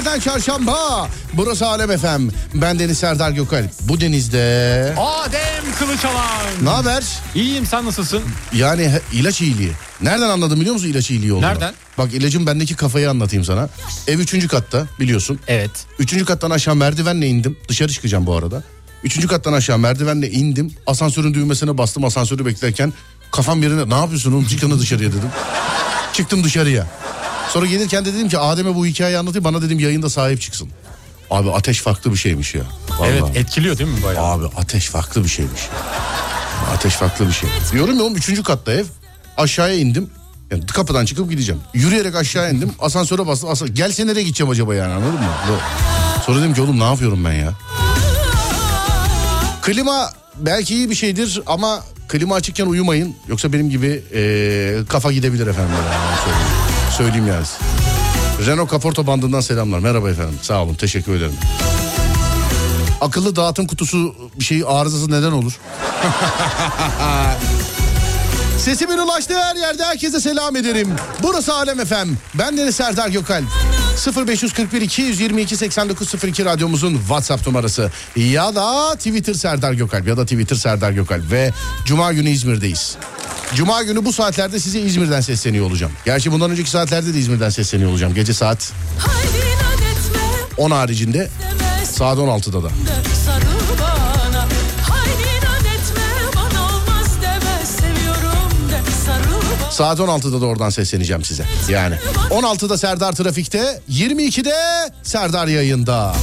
31 Ağustos günlerden çarşamba. Burası Alem FM. Ben Deniz Serdar Gökalp. Bu denizde... Adem Kılıçalan. Ne haber? İyiyim sen nasılsın? Yani ilaç iyiliği. Nereden anladım biliyor musun ilaç iyiliği olduğunu? Nereden? Bak ilacın bendeki kafayı anlatayım sana. Ev üçüncü katta biliyorsun. Evet. Üçüncü kattan aşağı merdivenle indim. Dışarı çıkacağım bu arada. Üçüncü kattan aşağı merdivenle indim. Asansörün düğmesine bastım asansörü beklerken. Kafam yerine ne yapıyorsun oğlum çıkana dışarıya dedim. Çıktım dışarıya. Sonra gelirken de dedim ki Adem'e bu hikayeyi anlatayım bana dedim yayında sahip çıksın. Abi ateş farklı bir şeymiş ya. Vallahi. Evet etkiliyor değil mi bayağı? Abi ateş farklı bir şeymiş. Ateş farklı bir şey. Diyorum ya oğlum üçüncü katta ev. Aşağıya indim. Yani kapıdan çıkıp gideceğim. Yürüyerek aşağı indim. Asansöre bastım. Asa Gelse nereye gideceğim acaba yani anladın mı? Sonra dedim ki oğlum ne yapıyorum ben ya? Klima belki iyi bir şeydir ama klima açıkken uyumayın. Yoksa benim gibi eee, kafa gidebilir efendim. Yani söyleyeyim. Söyleyeyim yani. Renault Kaporta bandından selamlar. Merhaba efendim. Sağ olun. Teşekkür ederim. Akıllı dağıtım kutusu bir şey arızası neden olur? Sesimin ulaştığı her yerde herkese selam ederim. Burası Alem FM. Ben Deniz Serdar Gökalp. 0541 222 8902 radyomuzun WhatsApp numarası. Ya da Twitter Serdar Gökalp ya da Twitter Serdar Gökalp. Ve Cuma günü İzmir'deyiz. Cuma günü bu saatlerde size İzmir'den sesleniyor olacağım. Gerçi bundan önceki saatlerde de İzmir'den sesleniyor olacağım. Gece saat Haydi inat etme 10 haricinde saat 16'da da. Saat 16'da da oradan sesleneceğim size. Yani 16'da Serdar Trafik'te, 22'de Serdar yayında.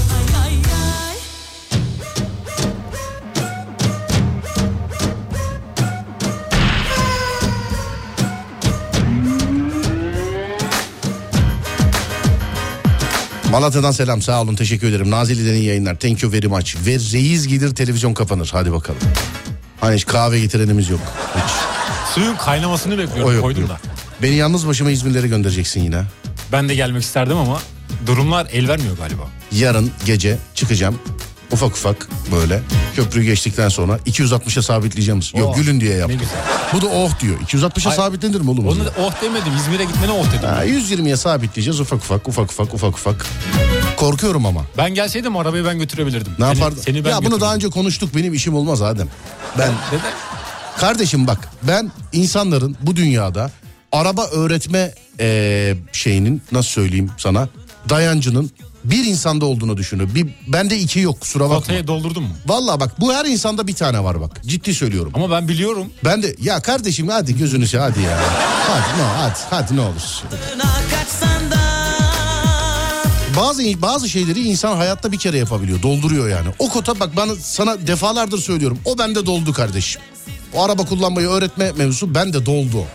Malatya'dan selam sağ olun teşekkür ederim. Nazilli'den iyi yayınlar. Thank you very much. Ve reis gelir televizyon kapanır. Hadi bakalım. Hani hiç kahve getirenimiz yok. Hiç. Suyun kaynamasını O bekliyorum yok, koydum yok. da. Beni yalnız başıma İzmirlere göndereceksin yine. Ben de gelmek isterdim ama durumlar el vermiyor galiba. Yarın gece çıkacağım. Ufak ufak böyle köprüyü geçtikten sonra 260'a sabitleyeceğim. Yok Oh, gülün diye yaptım. Bu da oh diyor. 260'a Ay- sabitlenir mi oğlum? Onu da oh demedim İzmir'e gitmene oh dedim. Ha, 120'ye sabitleyeceğiz ufak ufak ufak ufak ufak ufak. Korkuyorum ama. Ben gelseydim arabayı ben götürebilirdim. Ne Seni- yapardın? Seni ben ya bunu daha önce konuştuk benim işim olmaz Adem. Ben Neden? kardeşim bak ben insanların bu dünyada araba öğretme eee, şeyinin nasıl söyleyeyim sana dayancının bir insanda olduğunu düşünüyorum. Bir, bende iki yok kusura bakma. Kotaya doldurdun mu? Vallahi bak bu her insanda bir tane var bak. Ciddi söylüyorum. Ama ben biliyorum. Ben de ya kardeşim hadi gözünü seveyim hadi ya. Hadi ne hadi hadi ne olur. Bazı bazı şeyleri insan hayatta bir kere yapabiliyor. Dolduruyor yani. O kota bak bana sana defalardır söylüyorum. O bende doldu kardeşim. O araba kullanmayı öğretme mevzusu bende doldu.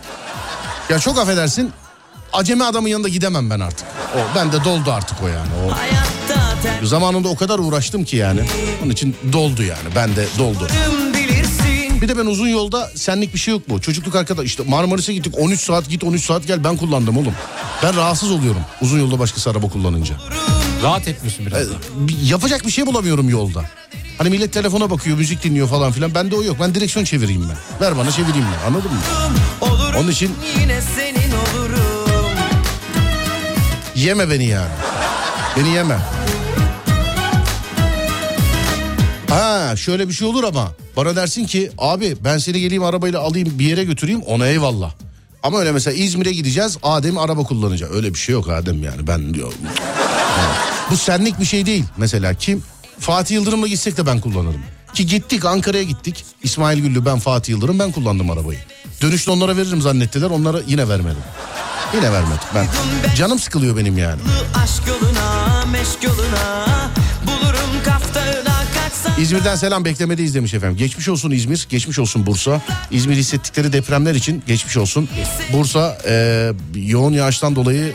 Ya çok affedersin. Acemi adamın yanında gidemem ben artık. O bende doldu artık o yani. O hayatta zamanında o kadar uğraştım ki yani. Onun için doldu yani. Bende doldu. terim bilirsin Bir de ben uzun yolda senlik bir şey yok mu? Çocukluk arkadaş işte Marmaris'e gittik 13 saat git 13 saat gel ben kullandım oğlum. Ben rahatsız oluyorum uzun yolda başkası araba kullanınca. Rahat etmiyorsun biraz. Bir- yapacak bir şey bulamıyorum yolda. Hani millet telefona bakıyor, müzik dinliyor falan filan. Bende o yok. Ben direksiyon çevireyim ben. Ver bana çevireyim ben. Anladın mı? Onun için yeme beni yani. Beni yeme. Ha şöyle bir şey olur ama bana dersin ki abi ben seni geleyim arabayla alayım bir yere götüreyim ona eyvallah. Ama öyle mesela İzmir'e gideceğiz Adem araba kullanacak. Öyle bir şey yok Adem yani ben diyor. Bu senlik bir şey değil. Mesela kim? Fatih Yıldırım'la gitsek de ben kullanırım. Ki gittik Ankara'ya gittik. İsmail Güllü ben Fatih Yıldırım ben kullandım arabayı. Dönüşte onlara veririm zannettiler onlara yine vermedim. Yine vermedim ben. Canım sıkılıyor benim yani. Aşk yoluna meşk yoluna Bulurum kaftağına kaçsan İzmir'den selam beklemedeyiz demiş efendim. Geçmiş olsun İzmir, geçmiş olsun Bursa. İzmir hissettikleri depremler için geçmiş olsun. Bursa e, yoğun yağıştan dolayı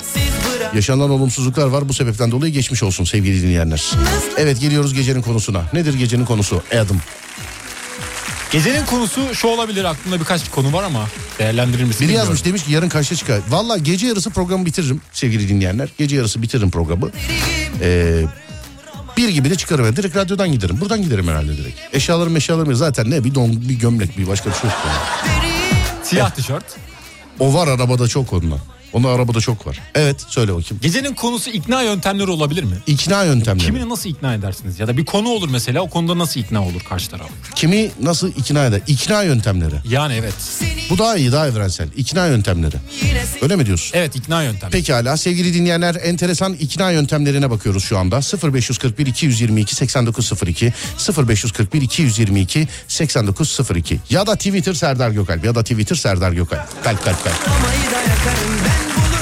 yaşanan olumsuzluklar var. Bu sebepten dolayı geçmiş olsun sevgili dinleyenler. Evet geliyoruz gecenin konusuna. Nedir gecenin konusu? Adam. Gecenin konusu şu olabilir aklımda birkaç konu var ama değerlendirir misin? Biri yazmış demiş ki yarın kaçta çıkar? Valla gece yarısı programı bitiririm sevgili dinleyenler. Gece yarısı bitiririm programı. Ee, bir gibi de çıkarım. ben. Direkt radyodan giderim. Buradan giderim herhalde direkt. Eşyalarım eşyalarım zaten ne bir don bir gömlek bir başka bir şey yok. Siyah tişört. O var arabada çok onunla. Onlar arabada çok var. Evet söyle bakayım. Gecenin konusu ikna yöntemleri olabilir mi? İkna yöntemleri. Kimi nasıl ikna edersiniz? Ya da bir konu olur mesela o konuda nasıl ikna olur karşı taraf? Kimi nasıl ikna eder? İkna yöntemleri. Yani evet. Bu daha iyi daha evrensel. İkna yöntemleri. Öyle mi diyorsun? Evet ikna yöntemleri. Pekala sevgili dinleyenler enteresan ikna yöntemlerine bakıyoruz şu anda. 0541 222 8902 0541 222 8902 ya da Twitter Serdar Gökalp ya da Twitter Serdar Gökalp. Kalp kalp kalp. I'm gonna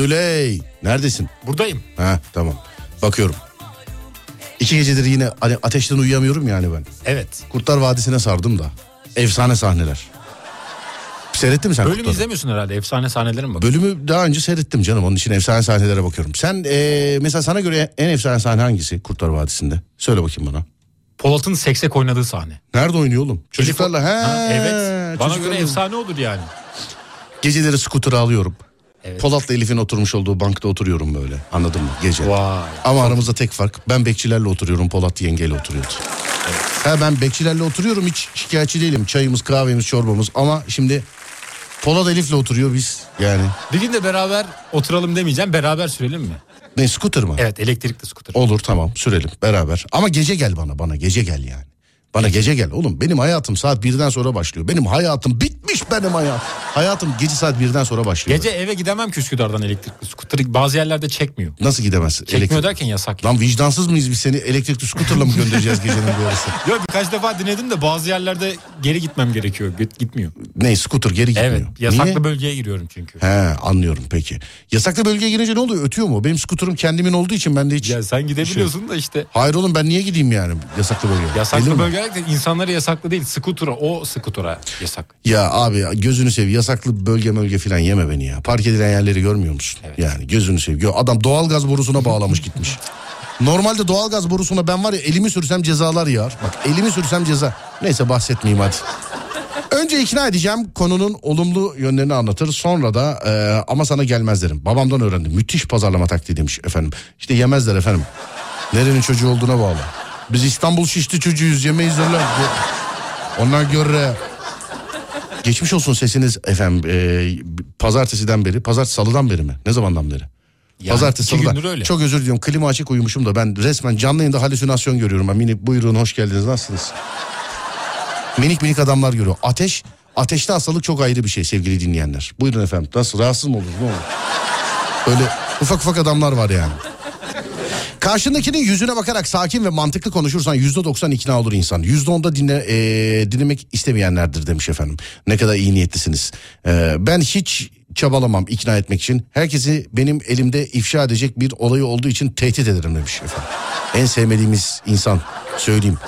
Abdüley neredesin? Buradayım. Ha tamam bakıyorum. İki gecedir yine ateşten uyuyamıyorum yani ben. Evet. Kurtlar Vadisi'ne sardım da. Efsane sahneler. Seyrettin mi sen Bölüm Kurtlar'ı? izlemiyorsun herhalde. Efsane sahnelere mi bak? Bölümü daha önce seyrettim canım. Onun için efsane sahnelere bakıyorum. Sen eee, mesela sana göre en efsane sahne hangisi Kurtlar Vadisi'nde? Söyle bakayım bana. Polat'ın seksek oynadığı sahne. Nerede oynuyor oğlum? Çocuklarla. He, Ha, evet. Bana göre efsane odur yani. Geceleri skuter'ı alıyorum. Evet. Polat'la Elif'in oturmuş olduğu bankta oturuyorum böyle. Anladın mı? Gece. Vay. Ama aramızda tek fark. Ben bekçilerle oturuyorum. Polat yengeyle oturuyordu. Ha ben bekçilerle oturuyorum. Hiç şikayetçi değilim. Çayımız, kahvemiz, çorbamız. Ama şimdi Polat Elif'le oturuyor biz. Yani Bir gün de beraber oturalım demeyeceğim. Beraber sürelim mi? ne skuter mı? Evet elektrikli skuter. Olur tamam sürelim beraber. Ama gece gel bana bana gece gel yani. Bana gece gel oğlum benim hayatım saat birden sonra başlıyor. Benim hayatım bitmiş benim hayatım. Hayatım gece saat birden sonra başlıyor. Gece eve gidemem ki Üsküdar'dan elektrikli skuter. Bazı yerlerde çekmiyor. Nasıl gidemezsin? Çekmiyor Elektrik- derken yasak. Lan vicdansız mıyız biz seni elektrikli skuterla mı göndereceğiz gecenin bu arası? Yok birkaç defa denedim de bazı yerlerde geri gitmem gerekiyor. Git- Gitmiyor. Ne skuter geri gitmiyor. Evet yasaklı Niye? bölgeye giriyorum çünkü. He anlıyorum peki. Yasaklı bölgeye girince ne oluyor? Ötüyor mu? Benim skuterim kendimin olduğu için ben de hiç... Ya sen gidebiliyorsun da işte Hayır oğlum ben niye gideyim yani yasaklı bölgeye? Yasaklı mi? De insanlara yasaklı değil. Skutura o skutura yasak. Ya abi gözünü sev yasaklı bölge bölge falan yeme beni ya. Park edilen yerleri görmüyor musun? Evet. Yani gözünü sev. Gö- Adam doğalgaz borusuna bağlamış gitmiş. Normalde doğalgaz borusuna ben var ya elimi sürsem cezalar yağar. Bak elimi sürsem ceza. Neyse bahsetmeyeyim hadi. Önce ikna edeceğim konunun olumlu yönlerini anlatır. Sonra da e, ama sana gelmez derim. Babamdan öğrendim. Müthiş pazarlama taktiği demiş efendim. İşte yemezler efendim. Nerenin çocuğu olduğuna bağlı. Biz İstanbul şişti çocuğuyuz yemeyiz derler. Ona göre Geçmiş olsun sesiniz efendim. E, pazartesiden beri, pazartesi salıdan beri mi? Ne zamandan beri? Yani pazartesi salıdan. öyle. Çok özür diliyorum. Klima açık uyumuşum da ben resmen canlı yayında halüsinasyon görüyorum. Ben minik buyurun hoş geldiniz. Nasılsınız? minik minik adamlar görüyor. Ateş, ateşte hastalık çok ayrı bir şey sevgili dinleyenler. Buyurun efendim. Nasıl rahatsız mı oldunuz? Ne olur? Öyle ufak ufak adamlar var yani. Karşındakinin yüzüne bakarak sakin ve mantıklı konuşursan yüzde doksan ikna olur insan. Yüzde onda dinle, e, dinlemek istemeyenlerdir demiş efendim. Ne kadar iyi niyetlisiniz. E, ben hiç çabalamam ikna etmek için. Herkesi benim elimde ifşa edecek bir olayı olduğu için tehdit ederim demiş efendim. En sevmediğimiz insan söyleyeyim.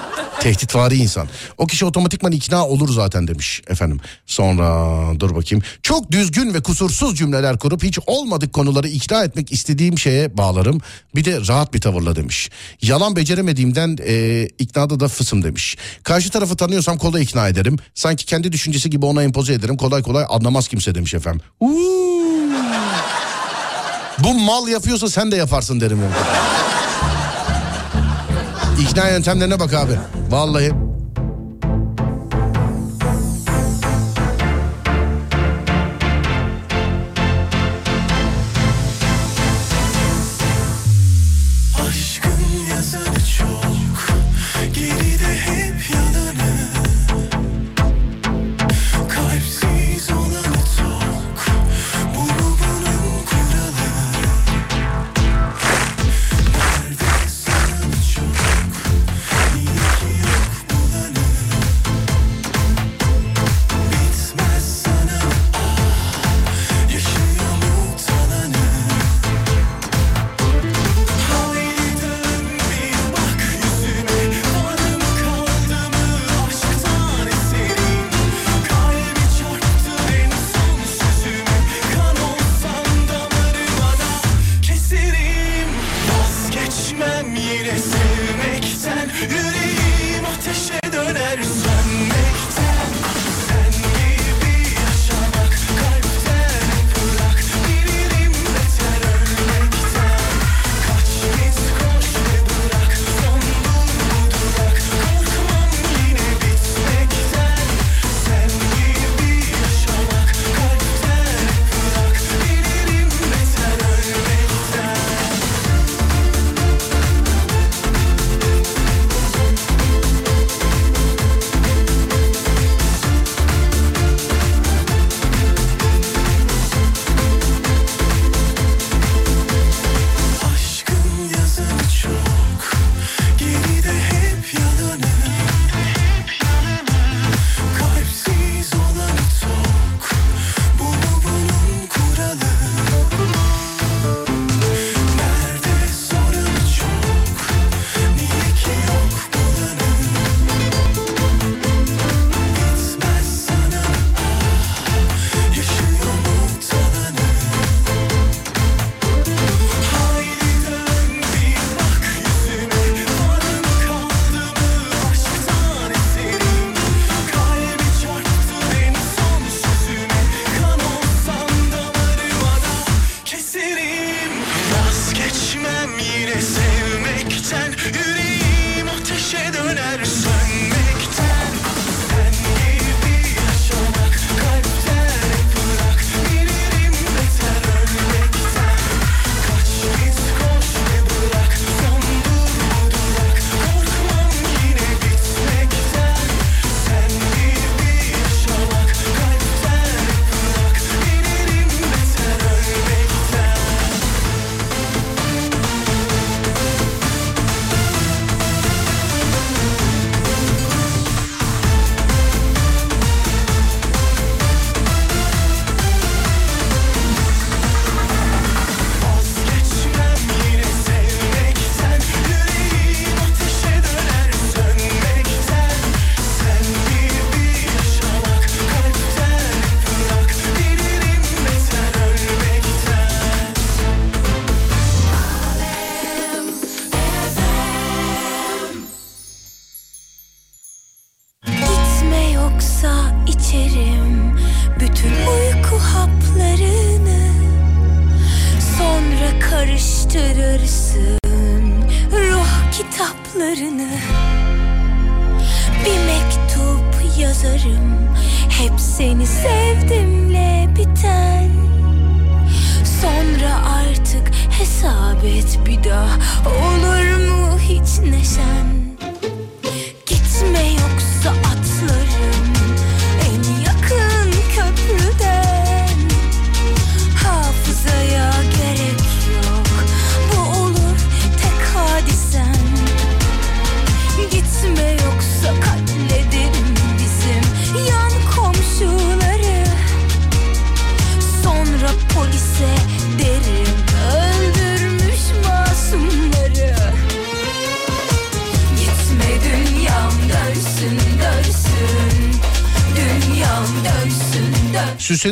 Tehditvari insan. O kişi otomatikman ikna olur zaten demiş efendim. Sonra dur bakayım. Çok düzgün ve kusursuz cümleler kurup hiç olmadık konuları ikna etmek istediğim şeye bağlarım. Bir de rahat bir tavırla demiş. Yalan beceremediğimden e, iknada da fısım demiş. Karşı tarafı tanıyorsam kolay ikna ederim. Sanki kendi düşüncesi gibi ona empoze ederim. Kolay kolay anlamaz kimse demiş efendim. Uuu. Bu mal yapıyorsa sen de yaparsın derim. ben. İkna yöntemlerine bak abi. Vallahi.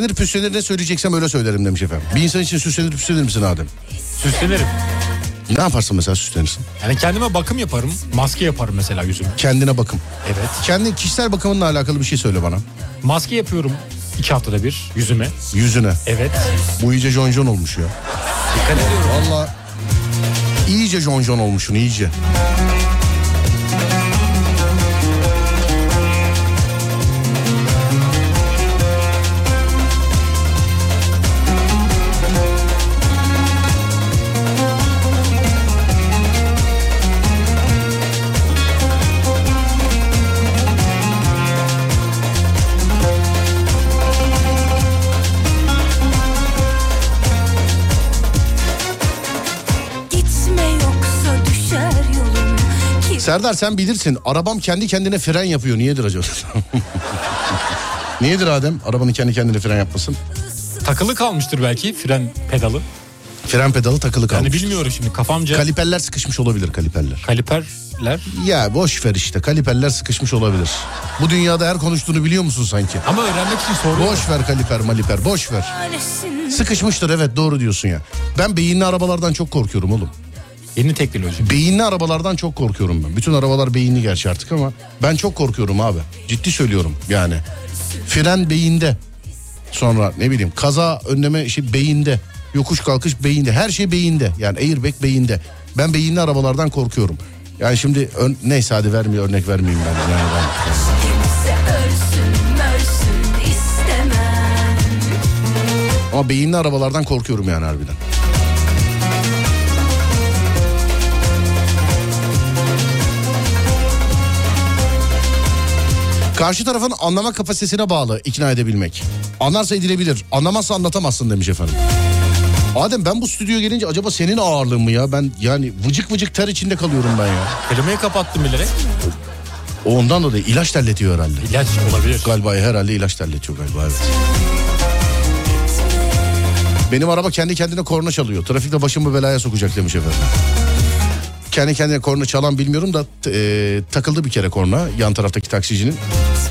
Süslenir püslenir ne söyleyeceksem öyle söylerim demiş efendim. Bir insan için süslenir püslenir misin Adem? Süslenirim. Ne yaparsın mesela süslenirsin? Yani kendime bakım yaparım. Maske yaparım mesela yüzüme. Kendine bakım. Evet. Kendi kişisel bakımınla alakalı bir şey söyle bana. Maske yapıyorum iki haftada bir yüzüme. Yüzüne. Evet. Bu iyice John olmuş ya. Dikkat ediyorum. Valla iyice John olmuşsun iyice. Serdar sen bilirsin arabam kendi kendine fren yapıyor. Niyedir acaba? Niyedir Adem arabanın kendi kendine fren yapmasın? Takılı kalmıştır belki fren pedalı. Fren pedalı takılı kalmış. Yani bilmiyorum şimdi kafamca Kaliperler sıkışmış olabilir kaliperler. kaliperler. Ya boş ver işte kaliperler sıkışmış olabilir. Bu dünyada her konuştuğunu biliyor musun sanki? Ama öğrenmek için soruyorum. Boş ver kaliper maliper boş ver. Sıkışmıştır evet doğru diyorsun ya. Ben beyinli arabalardan çok korkuyorum oğlum. Yeni teknoloji. Beyinli arabalardan çok korkuyorum ben. Bütün arabalar beyinli gerçi artık ama ben çok korkuyorum abi. Ciddi söylüyorum yani. Fren beyinde. Sonra ne bileyim kaza önleme işi beyinde. Yokuş kalkış beyinde. Her şey beyinde. Yani airbag beyinde. Ben beyinli arabalardan korkuyorum. Yani şimdi ön- neyse hadi vermiyor örnek vermeyeyim ben. Yani ben ama beyinli arabalardan korkuyorum yani harbiden. Karşı tarafın anlama kapasitesine bağlı ikna edebilmek. Anlarsa edilebilir, anlamazsa anlatamazsın demiş efendim. Adem ben bu stüdyoya gelince acaba senin ağırlığın mı ya? Ben yani vıcık vıcık ter içinde kalıyorum ben ya. Klimayı kapattım bilerek. O ondan dolayı ilaç terletiyor herhalde. İlaç olabilir. Galiba herhalde ilaç terletiyor galiba evet. Benim araba kendi kendine korna çalıyor. Trafikte başımı belaya sokacak demiş efendim. Kendi kendine korna çalan bilmiyorum da e, takıldı bir kere korna yan taraftaki taksicinin.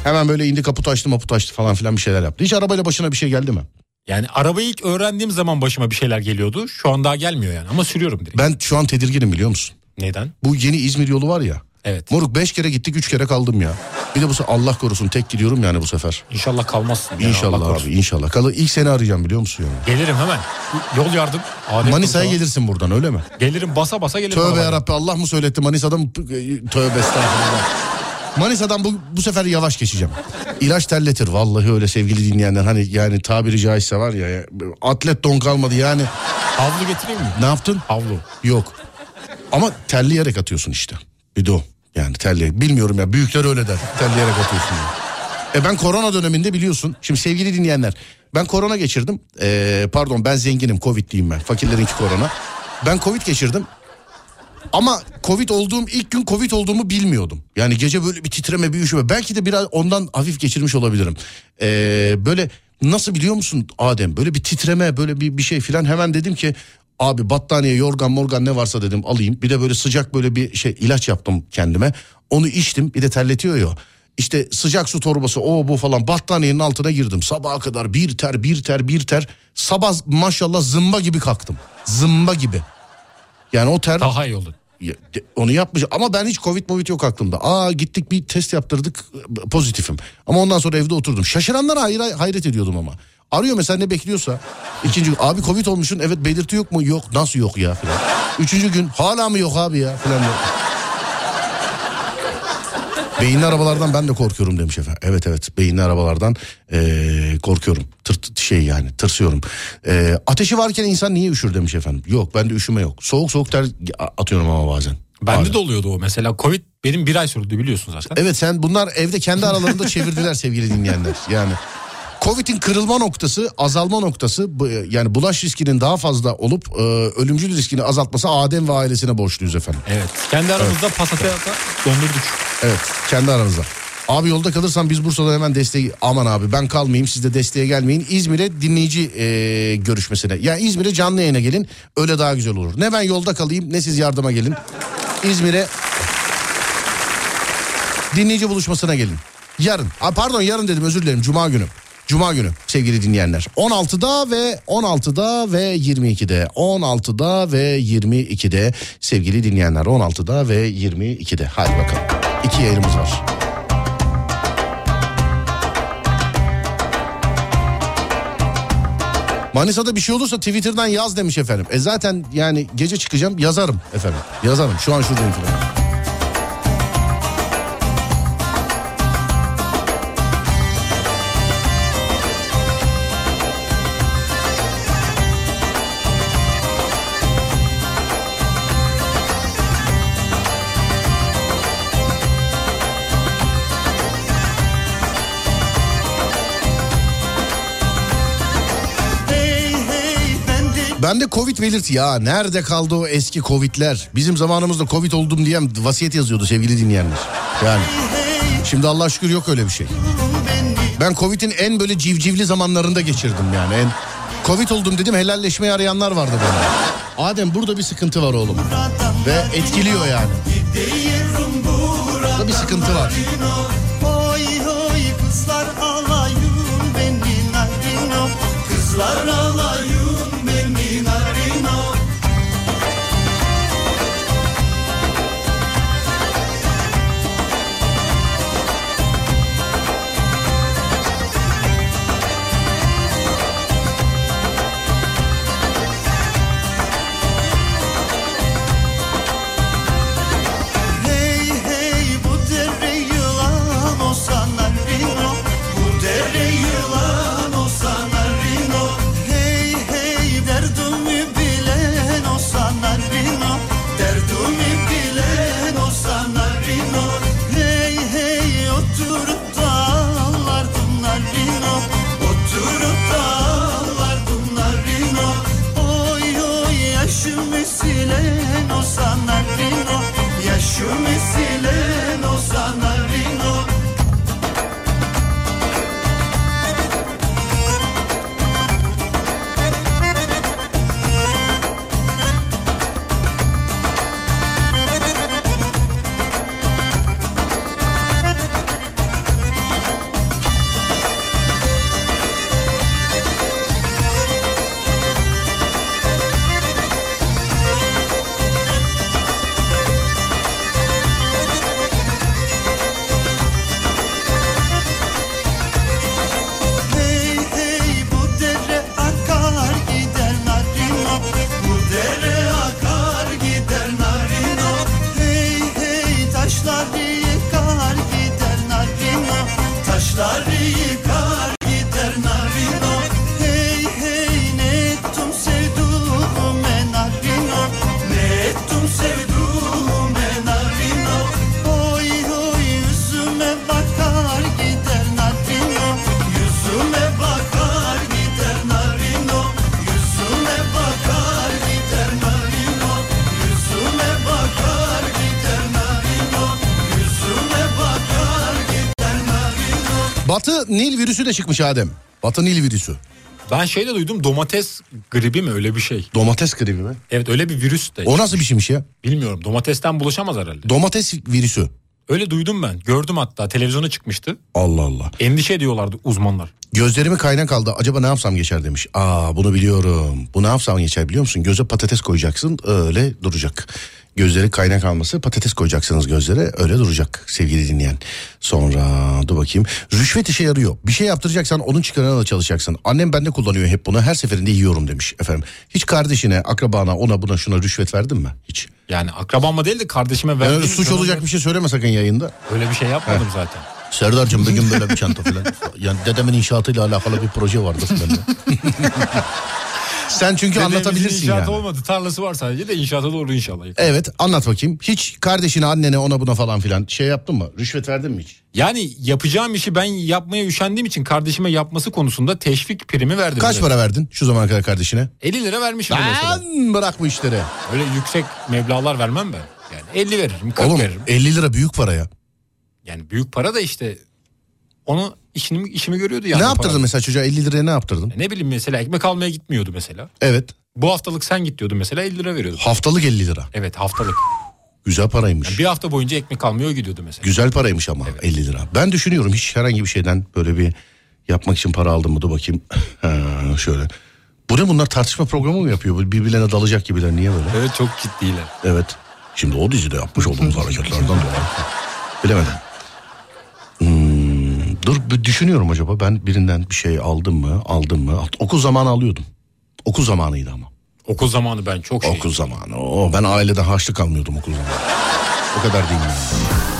Hemen böyle indi kaput açtı maput açtı falan filan bir şeyler yaptı. Hiç arabayla başına bir şey geldi mi? Yani arabayı ilk öğrendiğim zaman başıma bir şeyler geliyordu. Şu an daha gelmiyor yani ama sürüyorum direkt. Ben şu an tedirginim biliyor musun? Neden? Bu yeni İzmir yolu var ya. Evet. Moruk 5 kere gittik 3 kere kaldım ya. Bir de bu sefer Allah korusun tek gidiyorum yani bu sefer. İnşallah kalmazsın. ya, Allah İnşallah korusun. abi inşallah. Kalı ilk seni arayacağım biliyor musun yani? Gelirim hemen. Yol yardım. Manisa'ya gelirsin buradan öyle mi? Gelirim basa basa gelirim. Tövbe yarabbi Allah mı söyletti Manisa'dan tövbe estağfurullah. Manisa'dan bu, bu sefer yavaş geçeceğim. İlaç terletir vallahi öyle sevgili dinleyenler. Hani yani tabiri caizse var ya, ya atlet don kalmadı yani. Havlu getireyim mi? Ne yaptın? Havlu. Yok. Ama terleyerek atıyorsun işte. Bir de o. Yani terleyerek. Bilmiyorum ya büyükler öyle der. Terleyerek atıyorsun. Yani. E ben korona döneminde biliyorsun. Şimdi sevgili dinleyenler. Ben korona geçirdim. Ee, pardon ben zenginim. Covid'liyim ben. Fakirlerinki korona. Ben Covid geçirdim. Ama Covid olduğum ilk gün Covid olduğumu bilmiyordum. Yani gece böyle bir titreme bir üşüme. Belki de biraz ondan hafif geçirmiş olabilirim. Ee, böyle nasıl biliyor musun Adem? Böyle bir titreme böyle bir, bir şey filan hemen dedim ki... Abi battaniye, yorgan, morgan ne varsa dedim alayım. Bir de böyle sıcak böyle bir şey ilaç yaptım kendime. Onu içtim bir de terletiyor ya. İşte sıcak su torbası o bu falan battaniyenin altına girdim. Sabaha kadar bir ter bir ter bir ter. Sabah maşallah zımba gibi kalktım. Zımba gibi. Yani o ter Daha iyi oldu. onu yapmış ama ben hiç covid covid yok aklımda. Aa gittik bir test yaptırdık pozitifim. Ama ondan sonra evde oturdum. Şaşıranlara hayret ediyordum ama. Arıyor mesela ne bekliyorsa. İkinci gün abi covid olmuşsun evet belirti yok mu? Yok nasıl yok ya filan. Üçüncü gün hala mı yok abi ya filan. Beyinli arabalardan ben de korkuyorum demiş efendim. Evet evet beyinli arabalardan eee, korkuyorum. Tır, tır- şey yani tırsıyorum. Eee, ateşi varken insan niye üşür demiş efendim. Yok bende üşüme yok. Soğuk soğuk ter atıyorum ama bazen. Bende Bazen. de oluyordu o mesela. Covid benim bir ay sürdü biliyorsun zaten. Evet sen bunlar evde kendi aralarında çevirdiler sevgili dinleyenler. Yani Covid'in kırılma noktası, azalma noktası bu- yani bulaş riskinin daha fazla olup e, ölümcül riskini azaltması Adem ve ailesine borçluyuz efendim. Evet. Kendi aramızda pasata döndürdük. Evet kendi aranızda. Abi yolda kalırsan biz Bursa'da hemen desteği aman abi ben kalmayayım siz de desteğe gelmeyin. İzmir'e dinleyici e, görüşmesine. Yani İzmir'e canlı yayına gelin öyle daha güzel olur. Ne ben yolda kalayım ne siz yardıma gelin. İzmir'e dinleyici buluşmasına gelin. Yarın. Aa, pardon yarın dedim özür dilerim cuma günü. Cuma günü sevgili dinleyenler. 16'da ve 16'da ve 22'de. 16'da ve 22'de sevgili dinleyenler. 16'da ve 22'de. Hadi bakalım. İki yayınımız var. Manisa'da bir şey olursa Twitter'dan yaz demiş efendim. E zaten yani gece çıkacağım yazarım efendim. Yazarım şu an şuradayım falan. Ben de Covid belirti ya nerede kaldı o eski Covid'ler? Bizim zamanımızda Covid oldum diyen vasiyet yazıyordu sevgili dinleyenler. Yani şimdi Allah şükür yok öyle bir şey. Ben Covid'in en böyle civcivli zamanlarında geçirdim yani. En Covid oldum dedim helalleşmeyi arayanlar vardı bana. Adem burada bir sıkıntı var oğlum. Ve etkiliyor yani. Burada bir sıkıntı var. Sarı Nil virüsü de çıkmış Adem. Batı Nil virüsü. Ben şey de duydum domates gribi mi öyle bir şey. Domates gribi mi? Evet öyle bir virüs de. O nasıl bir şeymiş ya? Bilmiyorum domatesten bulaşamaz herhalde. Domates virüsü. Öyle duydum ben. Gördüm hatta televizyona çıkmıştı. Allah Allah. Endişe ediyorlardı uzmanlar. Gözlerimi kaynak aldı. Acaba ne yapsam geçer demiş. Aa bunu biliyorum. Bu ne yapsam geçer biliyor musun? Göze patates koyacaksın öyle duracak. Gözleri kaynak alması patates koyacaksınız gözlere öyle duracak sevgili dinleyen. Sonra dur bakayım. Rüşvet işe yarıyor. Bir şey yaptıracaksan onun çıkarına da çalışacaksın. Annem bende kullanıyor hep bunu. Her seferinde yiyorum demiş efendim. Hiç kardeşine, akrabana, ona buna şuna rüşvet verdin mi? Hiç. Yani akrabama değil de kardeşime Yani verdiğim öyle suç olacak bir şey söyleme sakın yayında. Öyle bir şey yapmadım zaten. Serdar'cığım bir gün böyle bir çanta falan. Yani dedemin inşaatıyla alakalı bir proje vardı bende. Sen çünkü Dedemizin anlatabilirsin inşaatı yani. olmadı. Tarlası var sadece de inşaata doğru inşallah. Evet anlat bakayım. Hiç kardeşine, annene, ona buna falan filan şey yaptın mı? Rüşvet verdin mi hiç? Yani yapacağım işi ben yapmaya üşendiğim için kardeşime yapması konusunda teşvik primi verdim. Kaç mesela. para verdin şu zamana kadar kardeşine? 50 lira vermişim mesela. Lan bırak bu işleri. Öyle yüksek meblağlar vermem ben. Yani 50 veririm, 40 Oğlum veririm. 50 lira büyük para ya. Yani büyük para da işte onu işini işimi görüyordu yani. ne yaptırdın mesela çocuğa 50 liraya ne yaptırdın? Ne bileyim mesela ekmek almaya gitmiyordu mesela. Evet Bu haftalık sen git diyordu mesela 50 lira veriyordu. haftalık 50 lira. Evet haftalık. Güzel paraymış. Yani bir hafta boyunca ekmek almaya o gidiyordu mesela. Güzel paraymış ama 50 lira. Ben düşünüyorum hiç herhangi bir şeyden böyle bir yapmak için para aldım mı dur bakayım. Ha, şöyle. Bu ne bunlar tartışma programı mı yapıyor? Birbirlerine dalacak gibiler niye böyle? Evet çok ciddiler. Evet. Şimdi o dizide yapmış olduğumuz hareketlerden dolayı. Bilemedim. Dur bir düşünüyorum acaba ben birinden bir şey aldım mı aldım mı? Okul zamanı alıyordum. Okul zamanıydı ama. Okul zamanı ben çok şey. Okul zamanı. O ben aileden harçlık almıyordum okul zamanı. O kadar değil yani.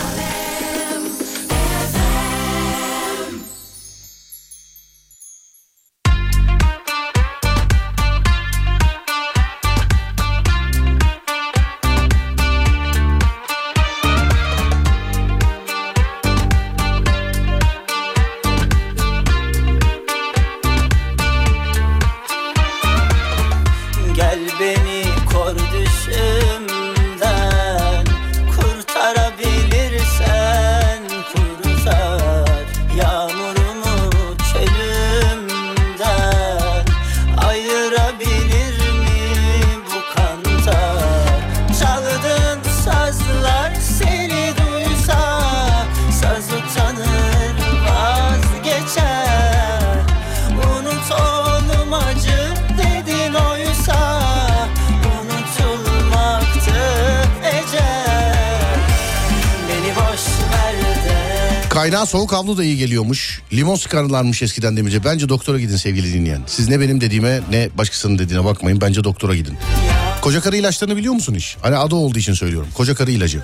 Kaynağı soğuk havlu da iyi geliyormuş. Limon sıkarlarmış eskiden demirce. Bence doktora gidin sevgili dinleyen. Siz ne benim dediğime ne başkasının dediğine bakmayın. Bence doktora gidin. Koca karı ilaçlarını biliyor musun hiç? Hani adı olduğu için söylüyorum. Koca karı ilacı.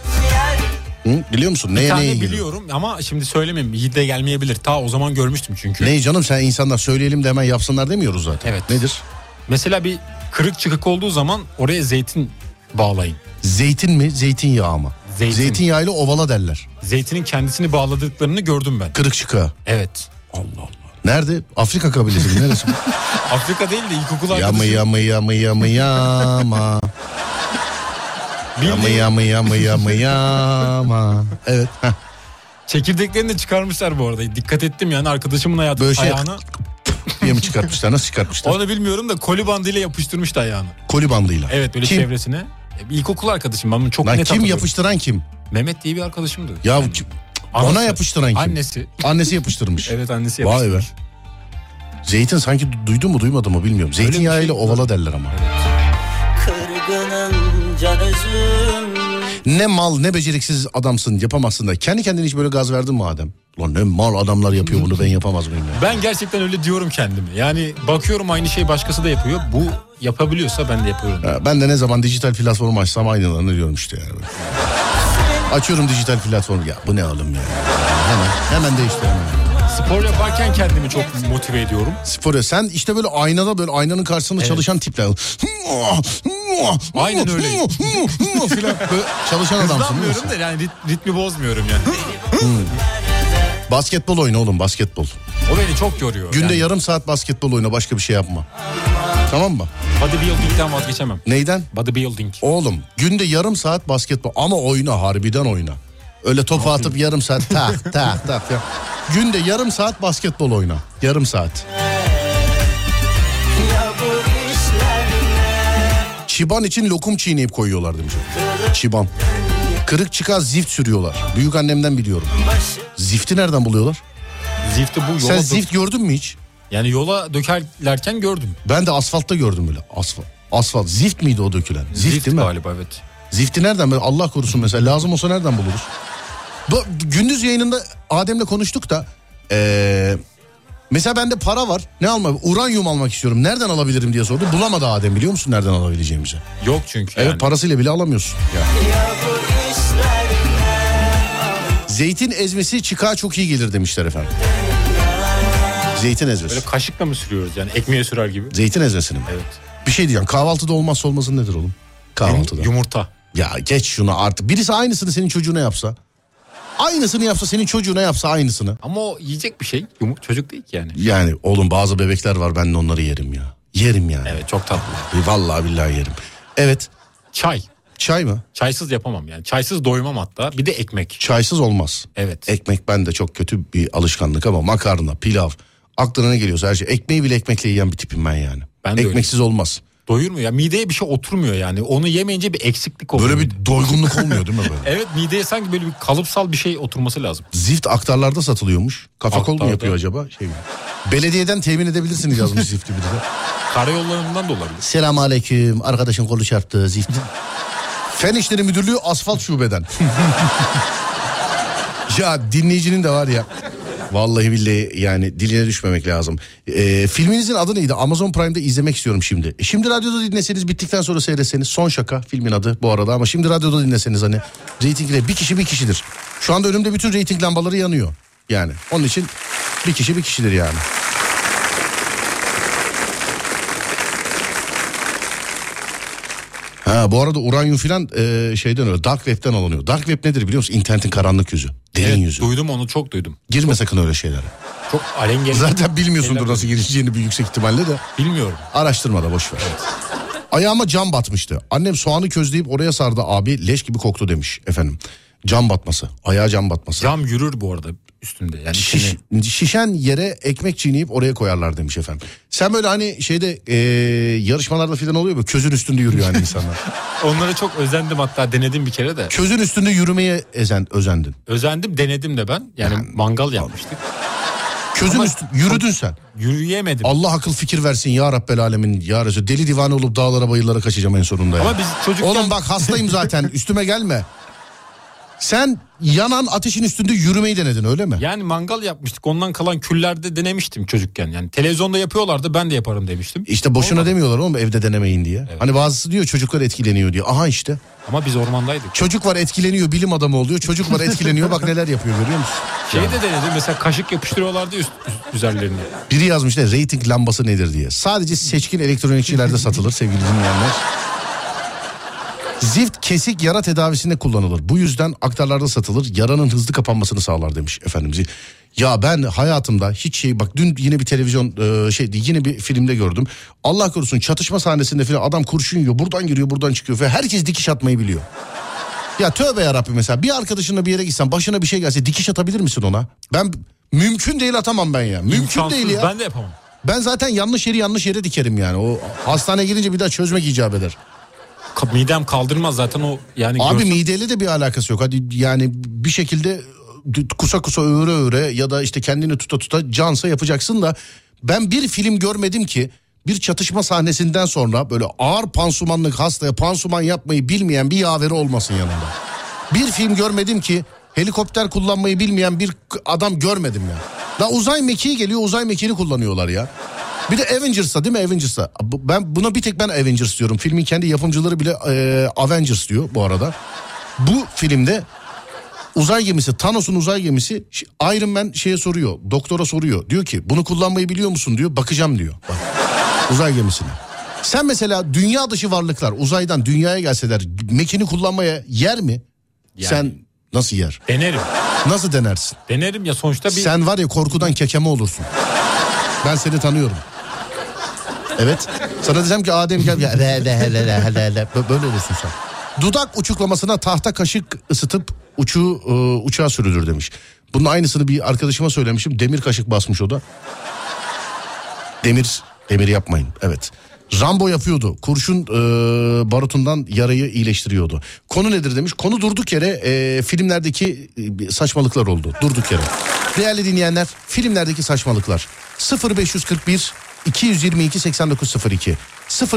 Hı? Biliyor musun? Bir Neye tane neye geliyor? biliyorum ama şimdi söylemeyeyim. İyi de gelmeyebilir. Ta o zaman görmüştüm çünkü. Ne canım sen insanlar söyleyelim de hemen yapsınlar demiyoruz zaten. Evet. Nedir? Mesela bir kırık çıkık olduğu zaman oraya zeytin bağlayın. Zeytin mi zeytinyağı mı? Zeytin. Zeytinyağıyla ovala derler. Zeytinin kendisini bağladıklarını gördüm ben. Kırık çıka. Evet. Allah Allah. Nerede? Afrika kabilesi mi? Neresi? Afrika değil de ilkokul yamı arkadaşım. yamı yamı yamı yama. Yamı yamı yamı yamı yama. Evet. heh. çekirdeklerini de çıkarmışlar bu arada. Dikkat ettim yani arkadaşımın hayatı Böyle şey- ayağını. diye mi çıkartmışlar? Nasıl çıkartmışlar? Onu bilmiyorum da koli bandıyla yapıştırmıştı ayağını. Koli bandıyla. Evet böyle Kim? çevresine. E, İlkokul arkadaşım ben bunu çok Lan net kim hatırlıyorum. yapıştıran kim? Mehmet diye bir arkadaşımdı. Ya Yani kim- anası, ona yapıştıran kim? Annesi. Annesi yapıştırmış. Evet annesi Vay be. yapıştırmış. Zeytin sanki du- duydu mu duymadı mı bilmiyorum. Öyle bir Zeytinyağıyla şey- ovala derler ama. Kırgınım can özüm Ne mal ne beceriksiz adamsın yapamazsın da. Kendi kendine hiç böyle gaz verdin mi Adem? Lan ne mal adamlar yapıyor bunu ben yapamaz mıyım ya? Ben gerçekten öyle diyorum kendime. Yani bakıyorum aynı şeyi başkası da yapıyor. Bu yapabiliyorsa ben de yapıyorum. Ha, Ben de ne zaman dijital platform açsam aynılarını diyorum işte yani. Açıyorum dijital platformu. Ya bu ne oğlum ya? Hemen, hemen değiştiriyorum. Spor yaparken kendimi çok motive ediyorum. Spor sen işte böyle aynada böyle aynanın karşısında çalışan tipler. Aynen öyle. Filan böyle çalışan adamsın. Hızlanmıyorum da yani rit- ritmi bozmuyorum yani. Basketbol oyna oğlum basketbol. O beni çok yoruyor. Günde yani. yarım saat basketbol oyna başka bir şey yapma. Tamam mı? Bodybuilding'den vazgeçemem. Neyden? Bodybuilding. Oğlum günde yarım saat basketbol ama oyna harbiden oyna. Öyle topu atıp yarım saat tak tak tak. ya. Günde yarım saat basketbol oyna. Yarım saat. Çiban için lokum çiğneyip koyuyorlar demiş. Çiban. Kırık çıkar zift sürüyorlar. Büyük annemden biliyorum. Zifti nereden buluyorlar? Zifti bu yola Sen zift gördün mü hiç? Yani yola dökerlerken gördüm. Ben de asfaltta gördüm böyle. Asfalt. Asfalt. Zift miydi o dökülen? Zift, Zift değil mi? galiba evet. Zifti nereden? böyle? Allah korusun mesela. Lazım olsa nereden buluruz? Bu, gündüz yayınında Adem'le konuştuk da... eee, mesela bende para var. Ne almak? Uranyum almak istiyorum. Nereden alabilirim diye sordu. Bulamadı Adem biliyor musun nereden alabileceğimizi? Yok çünkü Evet yani. parasıyla bile alamıyorsun. Ya. Zeytin ezmesi çıkağa çok iyi gelir demişler efendim. Zeytin ezmesi. Böyle kaşıkla mı sürüyoruz yani ekmeğe sürer gibi? Zeytin ezmesini mi? Evet. Bir şey diyeceğim. Kahvaltıda olmazsa olmazın nedir oğlum? Kahvaltıda. Yumurta. Ya geç şunu artık. Birisi aynısını senin çocuğuna yapsa. Aynısını yapsa senin çocuğuna yapsa aynısını. Ama o yiyecek bir şey. Yumur çocuk değil ki yani. Yani oğlum bazı bebekler var ben de onları yerim ya. Yerim yani. Evet çok tatlı. Vallahi billahi yerim. Evet. Çay. Çay mı? Çaysız yapamam yani. Çaysız doymam hatta. Bir de ekmek. Çaysız olmaz. Evet. Ekmek bende çok kötü bir alışkanlık ama makarna, pilav, aklına ne geliyorsa her şey. Ekmeği bile ekmekle yiyen bir tipim ben yani. Ben de Ekmeksiz olmaz. Doyurmuyor ya. Mideye bir şey oturmuyor yani. Onu yemeyince bir eksiklik oluyor. Böyle bir doygunluk olmuyor değil mi böyle? Evet mideye sanki böyle bir kalıpsal bir şey oturması lazım. Zift aktarlarda satılıyormuş. Kafa kol mu yapıyor acaba? Şey mi? Belediyeden temin edebilirsiniz yazmış Zift'i bir de. Karayollarından da olabilir. Selam aleyküm. Arkadaşın kolu çarptı. Zift. Fen İşleri Müdürlüğü asfalt şubeden. ya dinleyicinin de var ya. Vallahi billahi yani diline düşmemek lazım. Ee, filminizin adı neydi? Amazon Prime'de izlemek istiyorum şimdi. E, şimdi radyoda dinleseniz bittikten sonra seyretseniz. Son şaka filmin adı bu arada ama şimdi radyoda dinleseniz hani reytingle bir kişi bir kişidir. Şu anda önümde bütün reyting lambaları yanıyor. Yani onun için bir kişi bir kişidir yani. Ha bu arada uranyum filan e, şeyden öyle dark web'ten alınıyor. Dark web nedir biliyor musun? İnternetin karanlık yüzü. Derin Evet, yüzü. duydum onu çok duydum. Girme sakın öyle şeylere. Çok alengeli. Zaten bilmiyorsundur nasıl gireceğini bir yüksek ihtimalle de. Bilmiyorum. Araştırma da boş ver. Ayağıma cam batmıştı. Annem soğanı közleyip oraya sardı abi leş gibi koktu demiş efendim. Cam batması. Ayağa cam batması. Cam yürür bu arada üstünde. Yani Şiş- şişen yere ekmek çiğneyip oraya koyarlar demiş efendim. Sen böyle hani şeyde e, yarışmalarda falan oluyor mu? Közün üstünde yürüyor yani insanlar. onlara çok özendim hatta denedim bir kere de. Közün üstünde yürümeye ezen, özendin. Özendim denedim de ben. Yani mangal yapmıştık. Közün üstü yürüdün sen. Yürüyemedim. Allah akıl fikir versin ya Rabbel Alemin ya Resul. Deli divane olup dağlara bayırlara kaçacağım en sonunda ya. Ama biz çocukken... Oğlum bak hastayım zaten üstüme gelme. Sen yanan ateşin üstünde yürümeyi denedin öyle mi? Yani mangal yapmıştık. Ondan kalan küllerde denemiştim çocukken. Yani televizyonda yapıyorlardı ben de yaparım demiştim. İşte boşuna Olmadı. demiyorlar oğlum evde denemeyin diye. Hani bazısı diyor çocuklar etkileniyor diye. Aha işte. Ama biz ormandaydık. Çocuk var etkileniyor bilim adamı oluyor. Çocuk var etkileniyor bak neler yapıyor görüyor musun? Şeyi de denedim mesela kaşık yapıştırıyorlardı üst, üst- üzerlerine. Biri yazmış ne rating lambası nedir diye. Sadece seçkin elektronikçilerde satılır sevgili dinleyenler. Zift kesik yara tedavisinde kullanılır. Bu yüzden aktarlarda satılır. Yaranın hızlı kapanmasını sağlar demiş efendimiz. Ya ben hayatımda hiç şey bak dün yine bir televizyon e, şey yine bir filmde gördüm. Allah korusun çatışma sahnesinde falan adam kurşun yiyor. Buradan giriyor buradan çıkıyor ve herkes dikiş atmayı biliyor. Ya tövbe yarabbim mesela bir arkadaşınla bir yere gitsen başına bir şey gelse dikiş atabilir misin ona? Ben mümkün değil atamam ben ya. Mümkün İmkansız, değil ya. Ben de yapamam. Ben zaten yanlış yeri yanlış yere dikerim yani. O hastaneye girince bir daha çözmek icap eder. Midem kaldırmaz zaten o yani Abi görsel- mideyle de bir alakası yok. Hadi yani bir şekilde kusa kusa öğre öğre ya da işte kendini tuta tuta cansa yapacaksın da ben bir film görmedim ki bir çatışma sahnesinden sonra böyle ağır pansumanlık hastaya pansuman yapmayı bilmeyen bir yaveri olmasın yanında. Bir film görmedim ki helikopter kullanmayı bilmeyen bir adam görmedim ya. Da uzay mekiği geliyor uzay mekiğini kullanıyorlar ya. Bir de Avengers'ta değil mi Avengers'ta? Bu- Ben buna bir tek ben Avengers diyorum. Filmin kendi yapımcıları bile e, Avengers diyor bu arada. Bu filmde uzay gemisi Thanos'un uzay gemisi Iron Man şeye soruyor. Doktora soruyor. Diyor ki bunu kullanmayı biliyor musun diyor. Bakacağım diyor. Bak, uzay gemisine. Sen mesela dünya dışı varlıklar uzaydan dünyaya gelseler mekini kullanmaya yer mi? Yani. Sen nasıl yer? Denerim. Nasıl denersin? Denerim ya sonuçta bir Sen var ya korkudan kekeme olursun. Ben seni tanıyorum. Evet. Sana desem ki Adem gel. Ya, le, le, le, le, le, le. Bö- Böyle olursun sen. Dudak uçuklamasına tahta kaşık ısıtıp uçuğu e, uçağa sürülür demiş. Bunun aynısını bir arkadaşıma söylemişim. Demir kaşık basmış o da. Demir, demir yapmayın. Evet. Rambo yapıyordu. Kurşun e, barutundan yarayı iyileştiriyordu. Konu nedir demiş. Konu durduk yere e, filmlerdeki e, saçmalıklar oldu. Durduk yere. Değerli dinleyenler filmlerdeki saçmalıklar. 0541 222 8902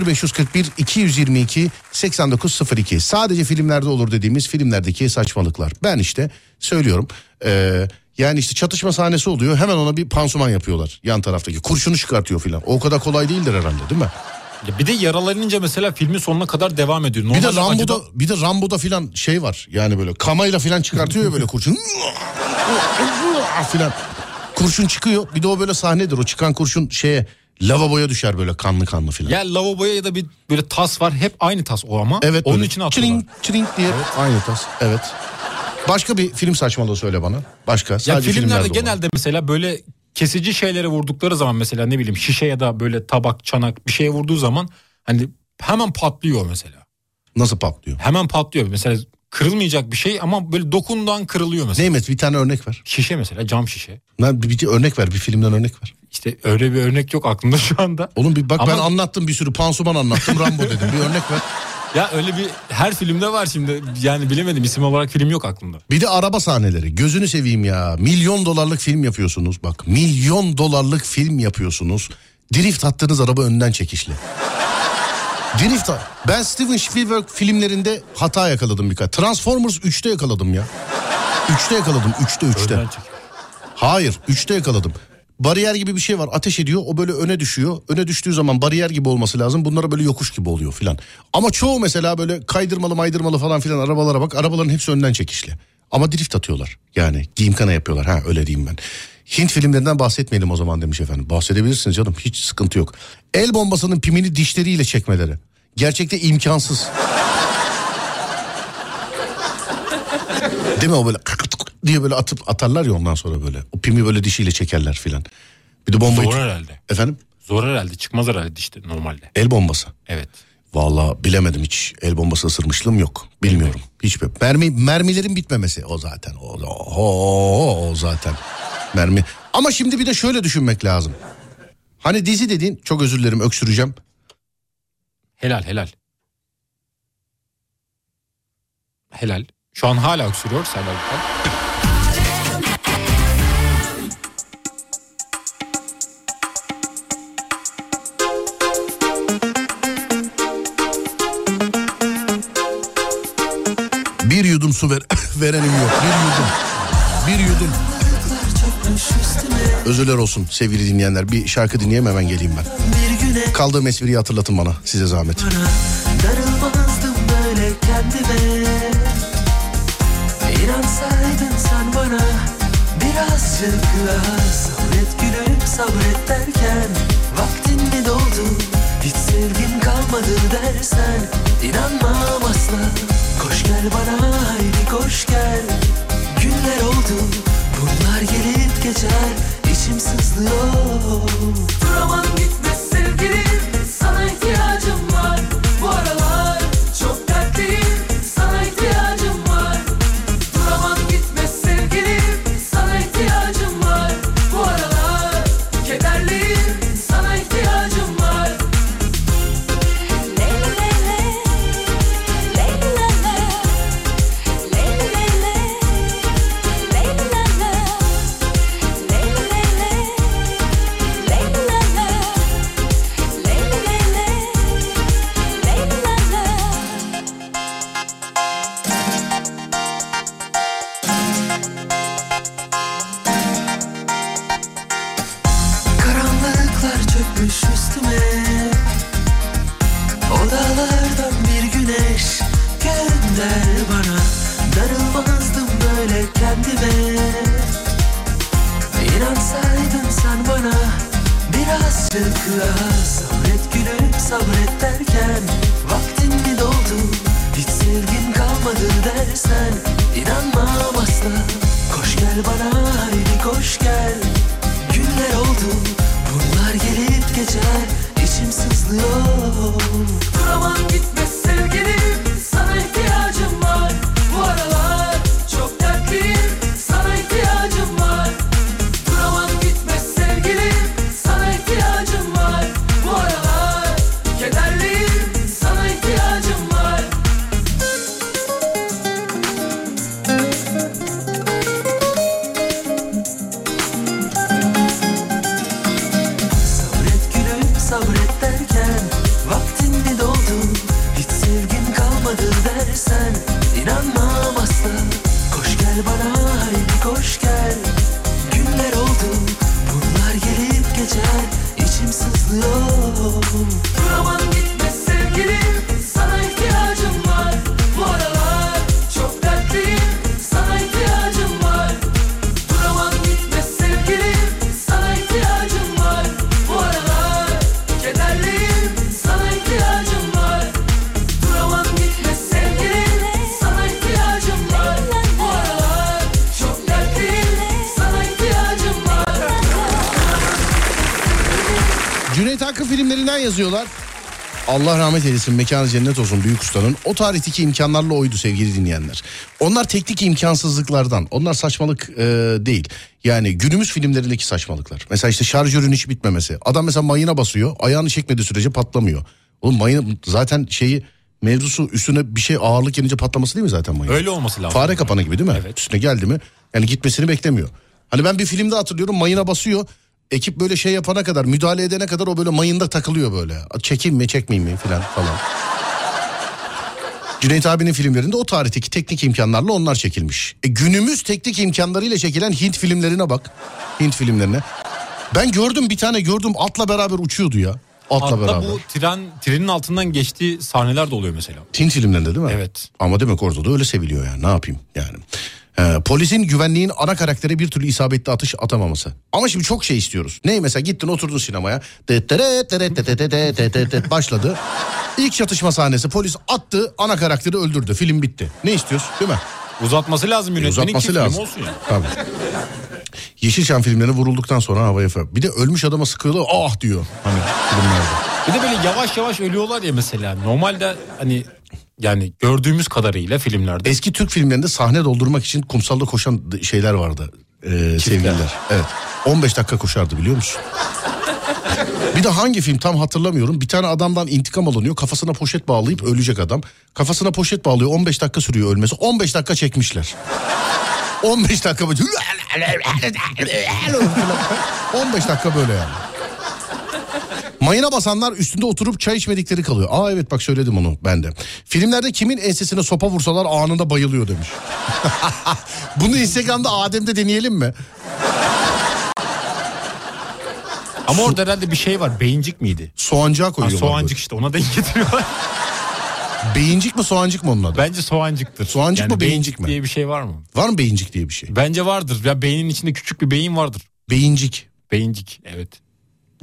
0541 222 8902 sadece filmlerde olur dediğimiz filmlerdeki saçmalıklar. Ben işte söylüyorum. Ee, yani işte çatışma sahnesi oluyor hemen ona bir pansuman yapıyorlar yan taraftaki kurşunu çıkartıyor filan. O kadar kolay değildir herhalde değil mi? Ya bir de yaralanınca mesela filmin sonuna kadar devam ediyor. Bir de Rambo'da acıdan- bir de Rambo'da filan şey var. Yani böyle kamayla filan çıkartıyor ya böyle kurşun. filan. Kurşun çıkıyor. Bir de o böyle sahnedir. O çıkan kurşun şeye lavaboya düşer böyle kanlı kanlı filan. Ya lavaboya ya da bir böyle tas var. Hep aynı tas o ama. Evet. Onun böyle içine atıyorlar. çırink, çırink diye. Aynı tas. Evet. Başka bir film saçmalığı söyle bana. Başka. Ya Sadece filmlerde filmlerde olan. genelde mesela böyle kesici şeylere vurdukları zaman mesela ne bileyim şişe ya da böyle tabak, çanak bir şeye vurduğu zaman hani hemen patlıyor mesela. Nasıl patlıyor? Hemen patlıyor. Mesela kırılmayacak bir şey ama böyle dokundan kırılıyor mesela. Neymet bir tane örnek ver. Şişe mesela cam şişe. Lan bir, bir örnek ver. Bir filmden örnek ver. İşte öyle bir örnek yok aklımda şu anda. Oğlum bir bak ben Ama- anlattım bir sürü pansuman anlattım. Rambo dedim. Bir örnek ver. Ya öyle bir her filmde var şimdi. Yani bilemedim isim olarak film yok aklımda. Bir de araba sahneleri. Gözünü seveyim ya. Milyon dolarlık film yapıyorsunuz. Bak milyon dolarlık film yapıyorsunuz. Drift attığınız araba önden çekişli. Drift ben Steven Spielberg filmlerinde hata yakaladım birkaç. Transformers 3'te yakaladım ya. 3'te yakaladım. 3'te 3'te. Önden çek. Hayır 3'te yakaladım. Bariyer gibi bir şey var ateş ediyor o böyle öne düşüyor. Öne düştüğü zaman bariyer gibi olması lazım. Bunlara böyle yokuş gibi oluyor filan. Ama çoğu mesela böyle kaydırmalı maydırmalı falan filan arabalara bak. Arabaların hepsi önden çekişli. Ama drift atıyorlar. Yani giyimkana yapıyorlar. Ha öyle diyeyim ben. Hint filmlerinden bahsetmeyelim o zaman demiş efendim. Bahsedebilirsiniz canım hiç sıkıntı yok. El bombasının pimini dişleriyle çekmeleri. Gerçekte imkansız. Değil mi o böyle diye böyle atıp atarlar ya ondan sonra böyle. O pimi böyle dişiyle çekerler filan. Bir de bombayı... Zor herhalde. Efendim? Zor herhalde çıkmaz herhalde işte normalde. El bombası. Evet. Vallahi bilemedim hiç. El bombası ısırmışlığım yok. Bilmiyorum. Hiç bir- mermi mermilerin bitmemesi o zaten. O, o, o, o zaten. Mermi. Ama şimdi bir de şöyle düşünmek lazım. Hani dizi dediğin çok özür dilerim öksüreceğim. Helal helal. Helal. Şu an hala öksürüyor Serdar Gökal. Bir yudum su ver, verenim yok. Bir yudum. Bir yudum. Özürler olsun sevgili dinleyenler. Bir şarkı dinleyeyim hemen geleyim ben. Kaldığım espriyi hatırlatın bana size zahmet. darılmazdım böyle kendime bana birazcık daha Sabret gülüm sabret derken Vaktin mi doldu? Hiç sevgim kalmadı dersen inanmam asla. Koş gel bana haydi koş gel. Günler oldu bunlar gelip geçer. İçim sızlıyor. Duramam gitme sevgilim Allah rahmet eylesin mekanı cennet olsun büyük ustanın. O tarihteki imkanlarla oydu sevgili dinleyenler. Onlar teknik imkansızlıklardan. Onlar saçmalık e, değil. Yani günümüz filmlerindeki saçmalıklar. Mesela işte şarjörün hiç bitmemesi. Adam mesela mayına basıyor. Ayağını çekmediği sürece patlamıyor. Oğlum mayın zaten şeyi mevzusu üstüne bir şey ağırlık gelince patlaması değil mi zaten mayın? Öyle olması lazım. Fare kapanı gibi değil mi? Evet. Üstüne geldi mi yani gitmesini beklemiyor. Hani ben bir filmde hatırlıyorum mayına basıyor. Ekip böyle şey yapana kadar müdahale edene kadar o böyle mayında takılıyor böyle. Çekeyim mi çekmeyeyim mi falan falan. Cüneyt abinin filmlerinde o tarihteki teknik imkanlarla onlar çekilmiş. E, günümüz teknik imkanlarıyla çekilen Hint filmlerine bak. Hint filmlerine. Ben gördüm bir tane gördüm atla beraber uçuyordu ya. Atla Hatta beraber. bu tren trenin altından geçtiği sahneler de oluyor mesela. Hint filmlerinde değil mi? Evet. Ama demek orada da öyle seviliyor yani ne yapayım yani. Ee, polisin güvenliğin ana karakteri bir türlü isabetli atış atamaması. Ama şimdi çok şey istiyoruz. Ne mesela gittin oturdun sinemaya. Başladı. İlk çatışma sahnesi polis attı ana karakteri öldürdü. Film bitti. Ne istiyorsun değil mi? Uzatması lazım yönetmenin uzatması ki lazım. film olsun ya. Tabii. Yeşilçam filmleri vurulduktan sonra havaya fır. Bir de ölmüş adama sıkıyorlar ah diyor. Hani filmlerde. Bir de böyle yavaş yavaş ölüyorlar ya mesela. Normalde hani yani gördüğümüz kadarıyla filmlerde Eski Türk filmlerinde sahne doldurmak için kumsalda koşan şeyler vardı. Ee, sevgililer. Evet. 15 dakika koşardı biliyor musun? bir de hangi film tam hatırlamıyorum. Bir tane adamdan intikam alınıyor. Kafasına poşet bağlayıp ölecek adam. Kafasına poşet bağlıyor. 15 dakika sürüyor ölmesi. 15 dakika çekmişler. 15 dakika böyle. 15 dakika böyle yani. Mayına basanlar üstünde oturup çay içmedikleri kalıyor. Aa evet bak söyledim onu ben de. Filmlerde kimin ensesine sopa vursalar anında bayılıyor demiş. Bunu Instagram'da Adem'de deneyelim mi? ama orada herhalde bir şey var. Beyincik miydi? Soğancığa Ha, koyuyorlar. soğancık işte ona denk getiriyorlar. Beyincik mi soğancık mı onun adı? Bence soğancıktır. Soğancık mı, beyincik mi? diye bir şey var mı? Var mı beyincik diye bir şey? Bence vardır. Ya beynin içinde küçük bir beyin vardır. Beyincik. Beyincik evet.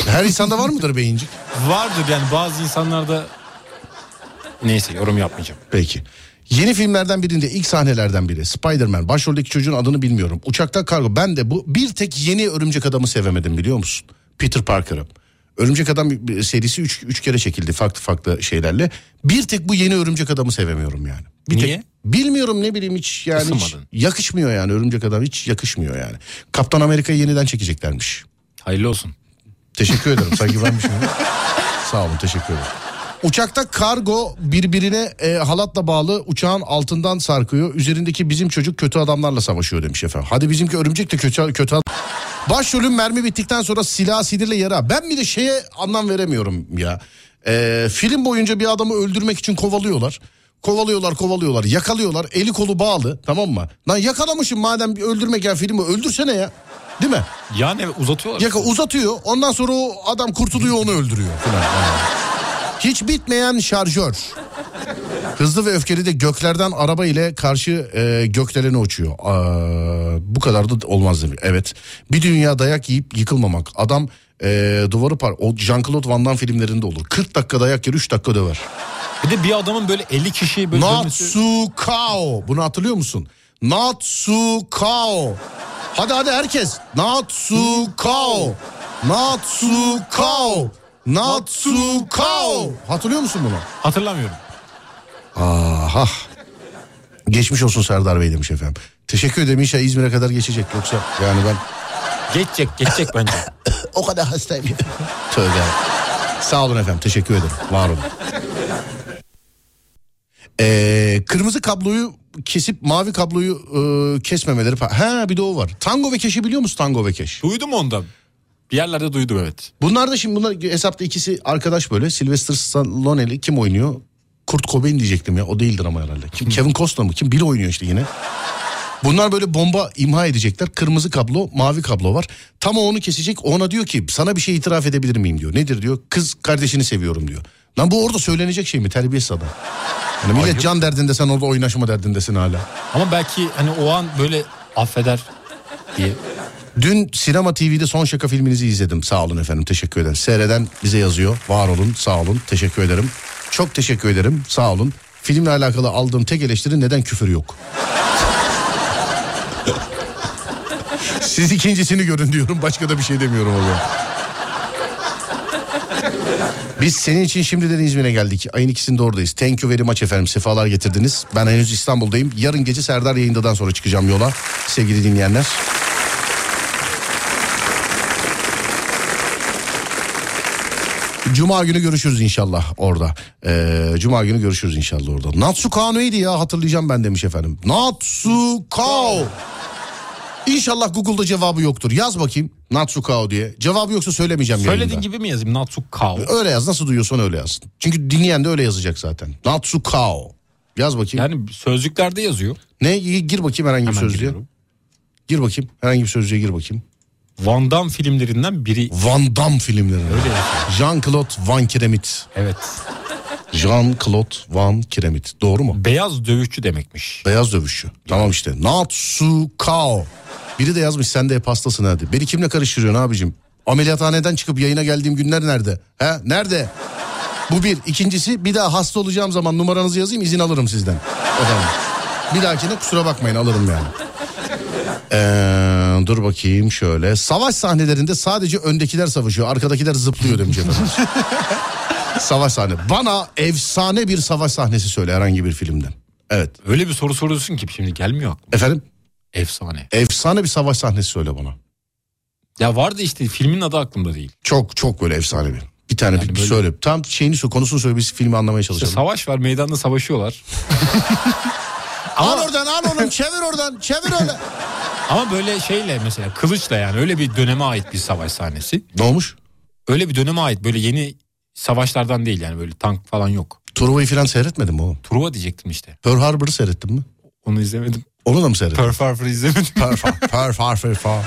Her insanda var mıdır beyincik? Vardır yani bazı insanlarda neyse yorum yapmayacağım. Peki. Yeni filmlerden birinde ilk sahnelerden biri Spider-Man başroldeki çocuğun adını bilmiyorum. Uçakta kargo ben de bu bir tek yeni örümcek adamı sevemedim biliyor musun? Peter Parker'ı. Örümcek Adam serisi 3 üç kere çekildi farklı farklı şeylerle. Bir tek bu yeni örümcek adamı sevemiyorum yani. Bir Niye? Tek, bilmiyorum ne bileyim hiç yani hiç yakışmıyor yani örümcek adam hiç yakışmıyor yani. Kaptan Amerika'yı yeniden çekeceklermiş. Hayırlı olsun. Teşekkür ederim. Sanki benmiş gibi. Sağ olun teşekkür ederim. Uçakta kargo birbirine e, halatla bağlı uçağın altından sarkıyor. Üzerindeki bizim çocuk kötü adamlarla savaşıyor demiş efendim. Hadi bizimki örümcek de kötü kötü adam. Başrolün mermi bittikten sonra silah sinirle yara. Ben bir de şeye anlam veremiyorum ya. E, film boyunca bir adamı öldürmek için kovalıyorlar. Kovalıyorlar kovalıyorlar yakalıyorlar eli kolu bağlı tamam mı? Lan yakalamışım madem öldürmek ya filmi öldürsene ya. Değil mi? Yani uzatıyorlar. Yaka uzatıyor. Ondan sonra o adam kurtuluyor onu öldürüyor falan. Hiç bitmeyen şarjör. Hızlı ve öfkeli de göklerden araba ile karşı e, gökdelene uçuyor. Aa, bu kadar da olmaz demiş. Evet. Bir dünya dayak yiyip yıkılmamak. Adam e, duvarı par... O Jean-Claude Van Damme filmlerinde olur. 40 dakika dayak yer 3 dakika döver. Bir de bir adamın böyle 50 kişiyi böyle Natsukao. Bunu hatırlıyor musun? Natsukao. Hadi hadi herkes. Natsukao. Natsukao. Natsukao. Hatırlıyor musun bunu? Hatırlamıyorum. Aha. Geçmiş olsun Serdar Bey demiş efendim. Teşekkür ederim inşallah İzmir'e kadar geçecek yoksa yani ben Geçecek geçecek bence. o kadar hastayım. Tövbe. Sağ olun efendim teşekkür ederim. Var olun. Ee, kırmızı kabloyu kesip mavi kabloyu e, kesmemeleri. fa- Ha bir de o var. Tango ve Keş'i biliyor musun Tango ve Keş? duydum ondan. Bir yerlerde duydum evet. Bunlar da şimdi bunlar hesapta ikisi arkadaş böyle. Sylvester Stallone'li kim oynuyor? Kurt Cobain diyecektim ya o değildir ama herhalde. Kim Kevin Costner mı? Kim? Biri oynuyor işte yine. Bunlar böyle bomba imha edecekler. Kırmızı kablo, mavi kablo var. Tam o onu kesecek. Ona diyor ki sana bir şey itiraf edebilir miyim diyor. Nedir diyor. Kız kardeşini seviyorum diyor. Lan bu orada söylenecek şey mi? Terbiyesiz adam. Yani millet Ayıp. can derdinde sen orada oynaşma derdindesin hala. Ama belki hani o an böyle affeder diye. Dün Sinema TV'de son şaka filminizi izledim. Sağ olun efendim teşekkür ederim. Seyreden bize yazıyor. Var olun sağ olun teşekkür ederim. Çok teşekkür ederim sağ olun. Filmle alakalı aldığım tek eleştiri neden küfür yok? Siz ikincisini görün diyorum. Başka da bir şey demiyorum o zaman. Biz senin için şimdiden İzmir'e geldik. Ayın ikisinde oradayız. Thank you very much efendim. Sefalar getirdiniz. Ben henüz İstanbul'dayım. Yarın gece Serdar yayındadan sonra çıkacağım yola. Sevgili dinleyenler. Cuma günü görüşürüz inşallah orada. Ee, Cuma günü görüşürüz inşallah orada. Natsukao neydi ya hatırlayacağım ben demiş efendim. Natsukao. İnşallah Google'da cevabı yoktur. Yaz bakayım Natsukao diye. Cevabı yoksa söylemeyeceğim Söylediğin yayında. gibi mi yazayım? Natsukao. Öyle yaz nasıl duyuyorsan öyle yaz. Çünkü dinleyen de öyle yazacak zaten. Natsukao. Yaz bakayım. Yani sözlüklerde yazıyor. Ne gir bakayım herhangi bir Hemen sözlüğe. giriyorum. Gir bakayım herhangi bir sözlüğe gir bakayım. Van Damme filmlerinden biri. Van Damme filmleri. Öyle yazıyor. Jean-Claude Van Kiremit. Evet. Jean-Claude Van Kiremit. Doğru mu? Beyaz dövüşçü demekmiş. Beyaz dövüşçü. Tamam işte. Natsukao. Biri de yazmış sen de hep hastasın hadi. Beni kimle karıştırıyorsun abicim? Ameliyathaneden çıkıp yayına geldiğim günler nerede? He? Nerede? Bu bir. İkincisi bir daha hasta olacağım zaman numaranızı yazayım izin alırım sizden. Efendim. Bir dahakine kusura bakmayın alırım yani. Ee, dur bakayım şöyle. Savaş sahnelerinde sadece öndekiler savaşıyor. Arkadakiler zıplıyor demiş efendim. savaş sahne. Bana efsane bir savaş sahnesi söyle herhangi bir filmden. Evet. Öyle bir soru soruyorsun ki şimdi gelmiyor aklıma. Efendim? Efsane. Efsane bir savaş sahnesi söyle bana. Ya vardı işte filmin adı aklımda değil. Çok çok böyle efsane bir. Bir tane Yani bir, bir böyle- söyle. Tam şeyini söyle, konusunu söyle biz filmi anlamaya İşte çalışalım. savaş var meydanda savaşıyorlar. al oradan al onu çevir oradan çevir öyle. Ama böyle şeyle mesela kılıçla yani öyle bir döneme ait bir savaş sahnesi. ne olmuş? Öyle bir döneme ait böyle yeni savaşlardan değil yani böyle tank falan yok. Truva'yı falan seyretmedin mi oğlum? Truva diyecektim işte. Pearl Harbor'ı seyrettin mi? Onu izlemedim. Onu da mı seyrettin? Pearl Harbor izlemedim. Pearl Pearl Harbor. Pearl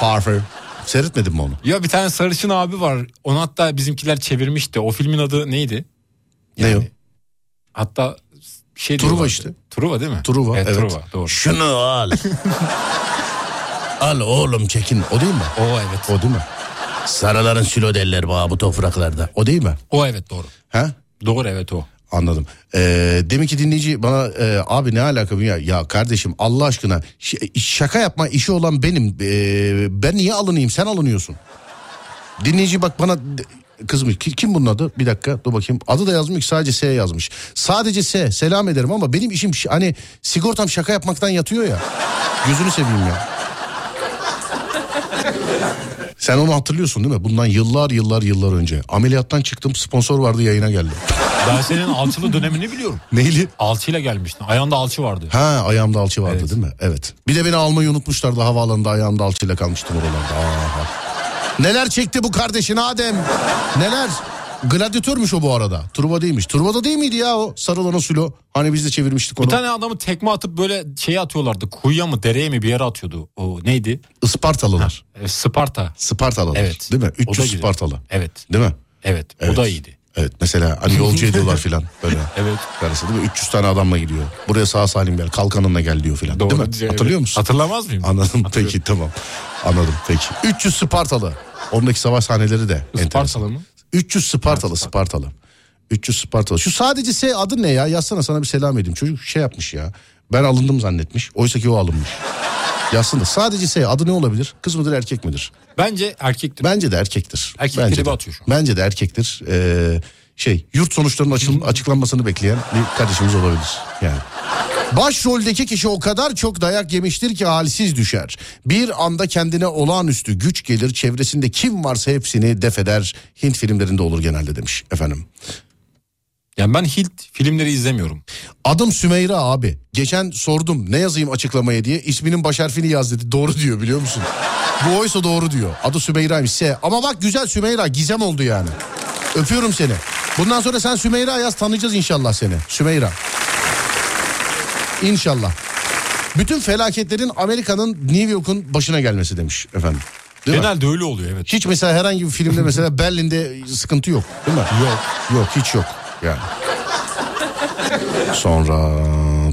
Harbor. Seyretmedin mi onu? ya bir tane sarışın abi var. Onu hatta bizimkiler çevirmişti. O filmin adı neydi? Ne o? Hatta şey Truva diyorlardı. işte. Truva değil mi? Truva evet. Truva doğru. Şunu al. al oğlum çekin. O değil mi? O evet. O değil mi? Sarıların silo derler bana bu topraklarda. O değil mi? O evet doğru. Ha? Doğru evet o. Anladım. Ee, demek ki dinleyici bana e, abi ne alaka ya? Ya kardeşim Allah aşkına şaka yapma işi olan benim. Ee, ben niye alınayım sen alınıyorsun. Dinleyici bak bana kızmış. Ki- Kim bunun adı? Bir dakika dur bakayım. Adı da yazmış sadece S yazmış. Sadece S selam ederim ama benim işim hani sigortam şaka yapmaktan yatıyor ya. Gözünü seveyim ya. Sen onu hatırlıyorsun değil mi? Bundan yıllar yıllar yıllar önce. Ameliyattan çıktım sponsor vardı yayına geldi. Ben senin alçılı dönemini biliyorum. Neyli? Alçıyla gelmiştin. Ayağında alçı vardı. Ha ayağımda alçı vardı Evet. değil mi? Evet. Bir de beni almayı unutmuşlardı havaalanında ayağımda alçıyla kalmıştım oralarda. Aha. Neler çekti bu kardeşin Adem? Neler? Gladyatörmüş o bu arada. Turba değilmiş. Turbada değil miydi ya o? Sarılan o sülo. Hani biz de çevirmiştik onu. Bir tane adamı tekme atıp böyle şeye atıyorlardı. Kuyuya mı dereye mi bir yere atıyordu. O neydi? Ispartalılar. E, Sparta. Spartalılar. Evet. Değil mi? O da 300 güzel. Spartalı. Evet. Değil mi? Evet. Evet. O da iyiydi. Evet mesela hani yolcu ediyorlar filan böyle. Evet. Karısı değil mi? 300 tane adamla gidiyor. Buraya sağ salim gel kalkanınla gel diyor filan. Doğru. Değil mi? Evet. Hatırlıyor musun? Hatırlamaz mıyım? Anladım peki tamam. Anladım peki. 300 Spartalı. Ondaki savaş sahneleri de enteresan. Spartalı mı? 300 Spartalı Spartalı. 300 Spartalı. Şu sadece S adı ne ya? Yazsana sana bir selam edeyim. Çocuk şey yapmış ya. Ben alındım zannetmiş. Oysa ki o alınmış. Yazsın da sadece S adı ne olabilir? Kız mıdır erkek midir? Bence erkektir. Bence de erkektir. Erkek Bence de. atıyor şu an. Bence de erkektir. Ee, şey yurt sonuçlarının açıl- açıklanmasını bekleyen bir kardeşimiz olabilir. Yani. Başroldeki kişi o kadar çok dayak yemiştir ki halsiz düşer. Bir anda kendine olağanüstü güç gelir çevresinde kim varsa hepsini def eder. Hint filmlerinde olur genelde demiş efendim. Yani ben Hint filmleri izlemiyorum. Adım Sümeyra abi. Geçen sordum ne yazayım açıklamaya diye. İsminin baş harfini yaz dedi. Doğru diyor biliyor musun? Bu oysa doğru diyor. Adı Sümeyra'ymış. S. Ama bak güzel Sümeyra. Gizem oldu yani. Öpüyorum seni. Bundan sonra sen Sümeyra yaz tanıyacağız inşallah seni. Sümeyra. İnşallah. Bütün felaketlerin Amerika'nın New York'un başına gelmesi demiş efendim. Değil mi? Genelde öyle oluyor evet. Hiç mesela herhangi bir filmde mesela Berlin'de sıkıntı yok değil mi? Yok. Yok hiç yok yani. Sonra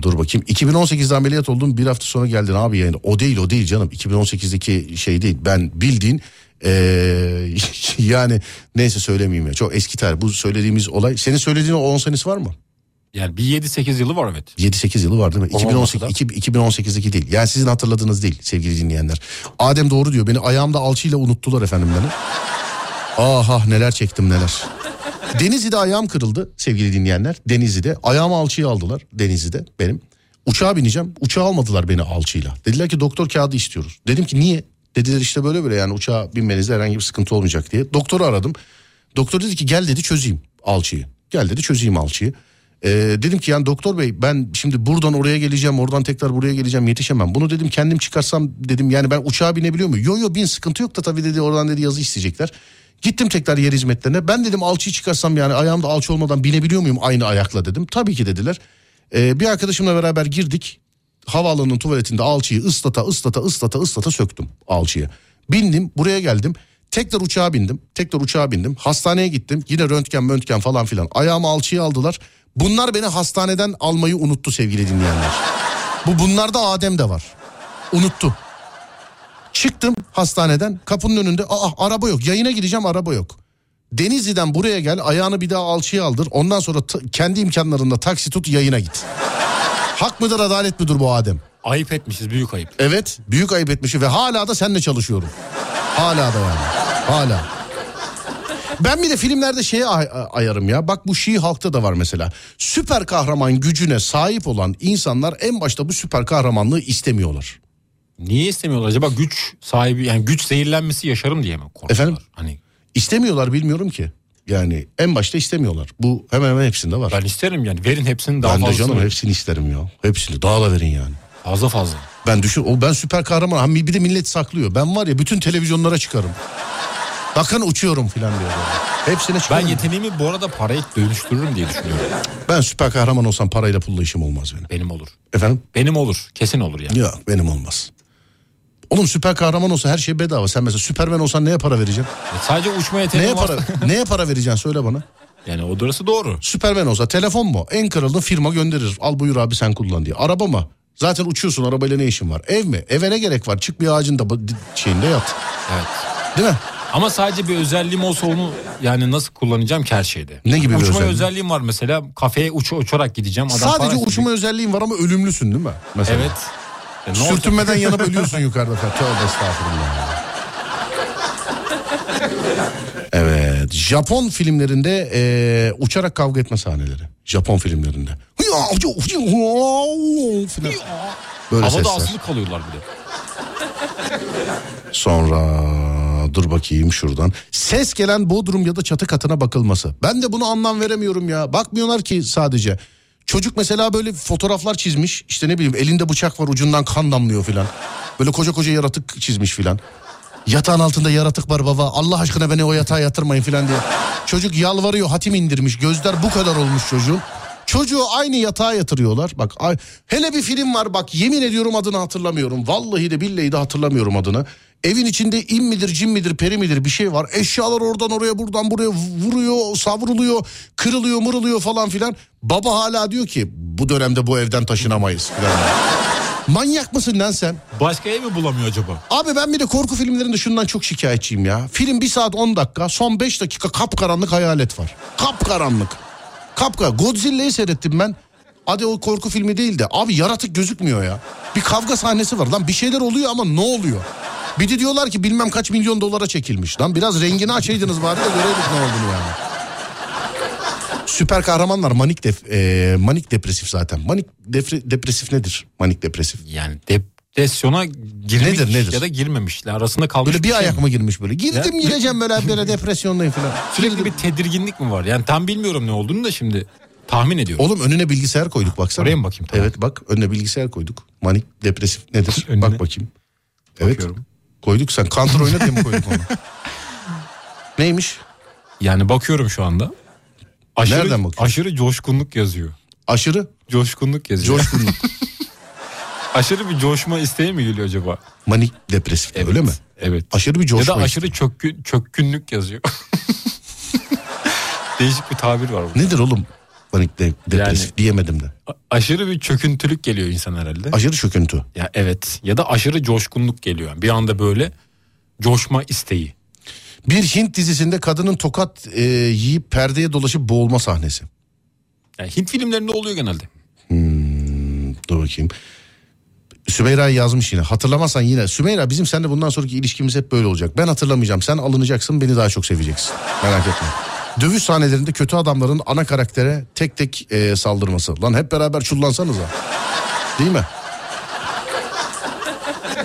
dur bakayım 2018'de ameliyat oldum bir hafta sonra geldin abi yani o değil o değil canım 2018'deki şey değil ben bildiğin eee, yani neyse söylemeyeyim ya çok eski tarih bu söylediğimiz olay senin söylediğin o 10 senesi var mı? Yani bir 7-8 yılı var evet. 7-8 yılı var değil mi? O olmasa da. 2018, 2018'deki değil. Yani sizin hatırladığınız değil sevgili dinleyenler. Adem doğru diyor. Beni ayağımda alçıyla unuttular efendim beni. Aha neler çektim neler. Denizli'de ayağım kırıldı sevgili dinleyenler. Denizli'de ayağımı alçıya aldılar Denizli'de benim. Uçağa bineceğim. Uçağa almadılar beni alçıyla. Dediler ki doktor kağıdı istiyoruz. Dedim ki niye? Dediler işte böyle böyle yani uçağa binmenizde herhangi bir sıkıntı olmayacak diye. Doktoru aradım. Doktor dedi ki gel dedi çözeyim alçıyı. Gel dedi çözeyim alçıyı. Ee, dedim ki yani doktor bey ben şimdi buradan oraya geleceğim oradan tekrar buraya geleceğim yetişemem. Bunu dedim kendim çıkarsam dedim yani ben uçağa binebiliyor muyum? Yo yo bin sıkıntı yok da tabii dedi oradan dedi yazı isteyecekler. Gittim tekrar yer hizmetlerine ben dedim alçıyı çıkarsam yani ayağımda alçı olmadan binebiliyor muyum aynı ayakla dedim. Tabii ki dediler. Ee, bir arkadaşımla beraber girdik havaalanının tuvaletinde alçıyı ıslata ıslata ıslata ıslata söktüm alçıyı. Bindim buraya geldim. Tekrar uçağa bindim. Tekrar uçağa bindim. Hastaneye gittim. Yine röntgen röntgen falan filan. Ayağımı alçıya aldılar. Bunlar beni hastaneden almayı unuttu sevgili dinleyenler. Bu bunlarda Adem de var. Unuttu. Çıktım hastaneden kapının önünde aa araba yok yayına gideceğim araba yok. Denizli'den buraya gel ayağını bir daha alçıya aldır ondan sonra t- kendi imkanlarında taksi tut yayına git. Hak mıdır adalet midir bu Adem? Ayıp etmişiz büyük ayıp. Evet büyük ayıp etmişim ve hala da seninle çalışıyorum. Hala da yani hala. Ben bir de filmlerde şeye ay- ay- ayarım ya. Bak bu Şii halkta da var mesela. Süper kahraman gücüne sahip olan insanlar en başta bu süper kahramanlığı istemiyorlar. Niye istemiyorlar acaba güç sahibi yani güç zehirlenmesi yaşarım diye mi korkuyorlar? Efendim? Hani İstemiyorlar bilmiyorum ki. Yani en başta istemiyorlar. Bu hemen hemen hepsinde var. ben isterim yani verin hepsini daha ben de canım hepsini isterim ya. Hepsini daha da verin yani. Fazla fazla. Ben düşün o ben süper kahraman. Bir de millet saklıyor. Ben var ya bütün televizyonlara çıkarım. Bakın uçuyorum filan diyor. böyle. Hepsine Ben çıkarım. yeteneğimi bu arada paraya dönüştürürüm diye düşünüyorum. Ben süper kahraman olsam parayla pulla işim olmaz benim. Benim olur. Efendim? Benim olur. Kesin olur yani. Yok benim olmaz. Oğlum süper kahraman olsa her şey bedava. Sen mesela süpermen olsan neye para vereceksin? Sadece uçma yeteneği Neye para, neye para vereceksin söyle bana. Yani o durası doğru. Süpermen olsa telefon mu? En kralını firma gönderir. Al buyur abi sen kullan diye. Araba mı? Zaten uçuyorsun arabayla ne işin var? Ev mi? Eve ne gerek var? Çık bir ağacın da şeyinde yat. Evet. Değil mi? Ama sadece bir özelliğim olsa onu yani nasıl kullanacağım ki her şeyde. Ne gibi bir Uçma özelliğin? özelliğim var mesela. Kafeye uç, uçarak gideceğim. Adam Sadece uçma isteyecek. özelliğin var ama ölümlüsün değil mi? Mesela. Evet. E? Sürtünmeden yanıp ölüyorsun yukarıda. Tövbe estağfurullah. Evet. Japon filmlerinde eee, uçarak kavga etme sahneleri. Japon filmlerinde. Böyle Havada sesler. asılı kalıyorlar bir de. Sonra dur bakayım şuradan. Ses gelen bodrum ya da çatı katına bakılması. Ben de bunu anlam veremiyorum ya. Bakmıyorlar ki sadece. Çocuk mesela böyle fotoğraflar çizmiş. İşte ne bileyim elinde bıçak var ucundan kan damlıyor filan. Böyle koca koca yaratık çizmiş filan. Yatağın altında yaratık var baba. Allah aşkına beni o yatağa yatırmayın filan diye. Çocuk yalvarıyor hatim indirmiş. Gözler bu kadar olmuş çocuğun. Çocuğu aynı yatağa yatırıyorlar. Bak hele bir film var bak yemin ediyorum adını hatırlamıyorum. Vallahi de billahi de hatırlamıyorum adını. Evin içinde in midir cin midir peri midir bir şey var. Eşyalar oradan oraya buradan buraya vuruyor savruluyor kırılıyor mırılıyor falan filan. Baba hala diyor ki bu dönemde bu evden taşınamayız. Manyak mısın lan sen? Başka ev mi bulamıyor acaba? Abi ben bir de korku filmlerinde şundan çok şikayetçiyim ya. Film bir saat 10 dakika son 5 dakika kapkaranlık hayalet var. Kapkaranlık. Kapkara. Godzilla'yı seyrettim ben. Hadi o korku filmi değil de abi yaratık gözükmüyor ya. Bir kavga sahnesi var lan bir şeyler oluyor ama ne oluyor? Bir de diyorlar ki bilmem kaç milyon dolara çekilmiş. Lan biraz rengini açaydınız bari de göreydik ne olduğunu yani. Süper kahramanlar manik def, e, manik depresif zaten. Manik defre- depresif nedir? Manik depresif. Yani depresyona girmiş Nedir, nedir? ya da girmemişler. Arasında kalmış Böyle bir şey ayak mi? mı girmiş böyle? Girdim Ya- gireceğim böyle böyle depresyondayım falan. Sürekli bir tedirginlik mi var? Yani tam bilmiyorum ne olduğunu da şimdi tahmin ediyorum. Oğlum önüne bilgisayar koyduk baksana. Oraya mı bakayım? Tamam. Evet bak önüne bilgisayar koyduk. Manik depresif nedir? Önüne. Bak bakayım. Evet. Bakıyorum. Koyduk sen counter oyna diye mi koyduk onu? Neymiş? Yani bakıyorum şu anda. Aşırı, Nereden bakıyorsun? Aşırı coşkunluk yazıyor. Aşırı Coşkunluk yazıyor. coşkunluk. Aşırı bir coşma isteği mi geliyor acaba? Manik depresif de öyle mi? Evet. Aşırı bir Ya coşma. da aşırı çökkün, çökkünlük yazıyor. Değişik bir tabir var burada. Nedir oğlum manik de, depresif Yani- diyemedim de. Aşırı bir çöküntülük geliyor insan herhalde. Aşırı çöküntü. ya evet ya da aşırı coşkunluk geliyor. Bir anda böyle coşma isteği. Bir Hint dizisinde kadının tokat e, yiyip perdeye dolaşıp boğulma sahnesi. Yani Hint filmlerinde oluyor genelde. Dur bakayım. Sümeyra yazmış yine. Hatırlamazsan yine. Sümeyra bizim seninle bundan sonraki ilişkimiz hep böyle olacak. Ben hatırlamayacağım. Sen alınacaksın beni daha çok seveceksin. Merak etme. Dövüş sahnelerinde kötü adamların ana karaktere tek tek e, saldırması. Lan hep beraber çullansanıza. Değil mi?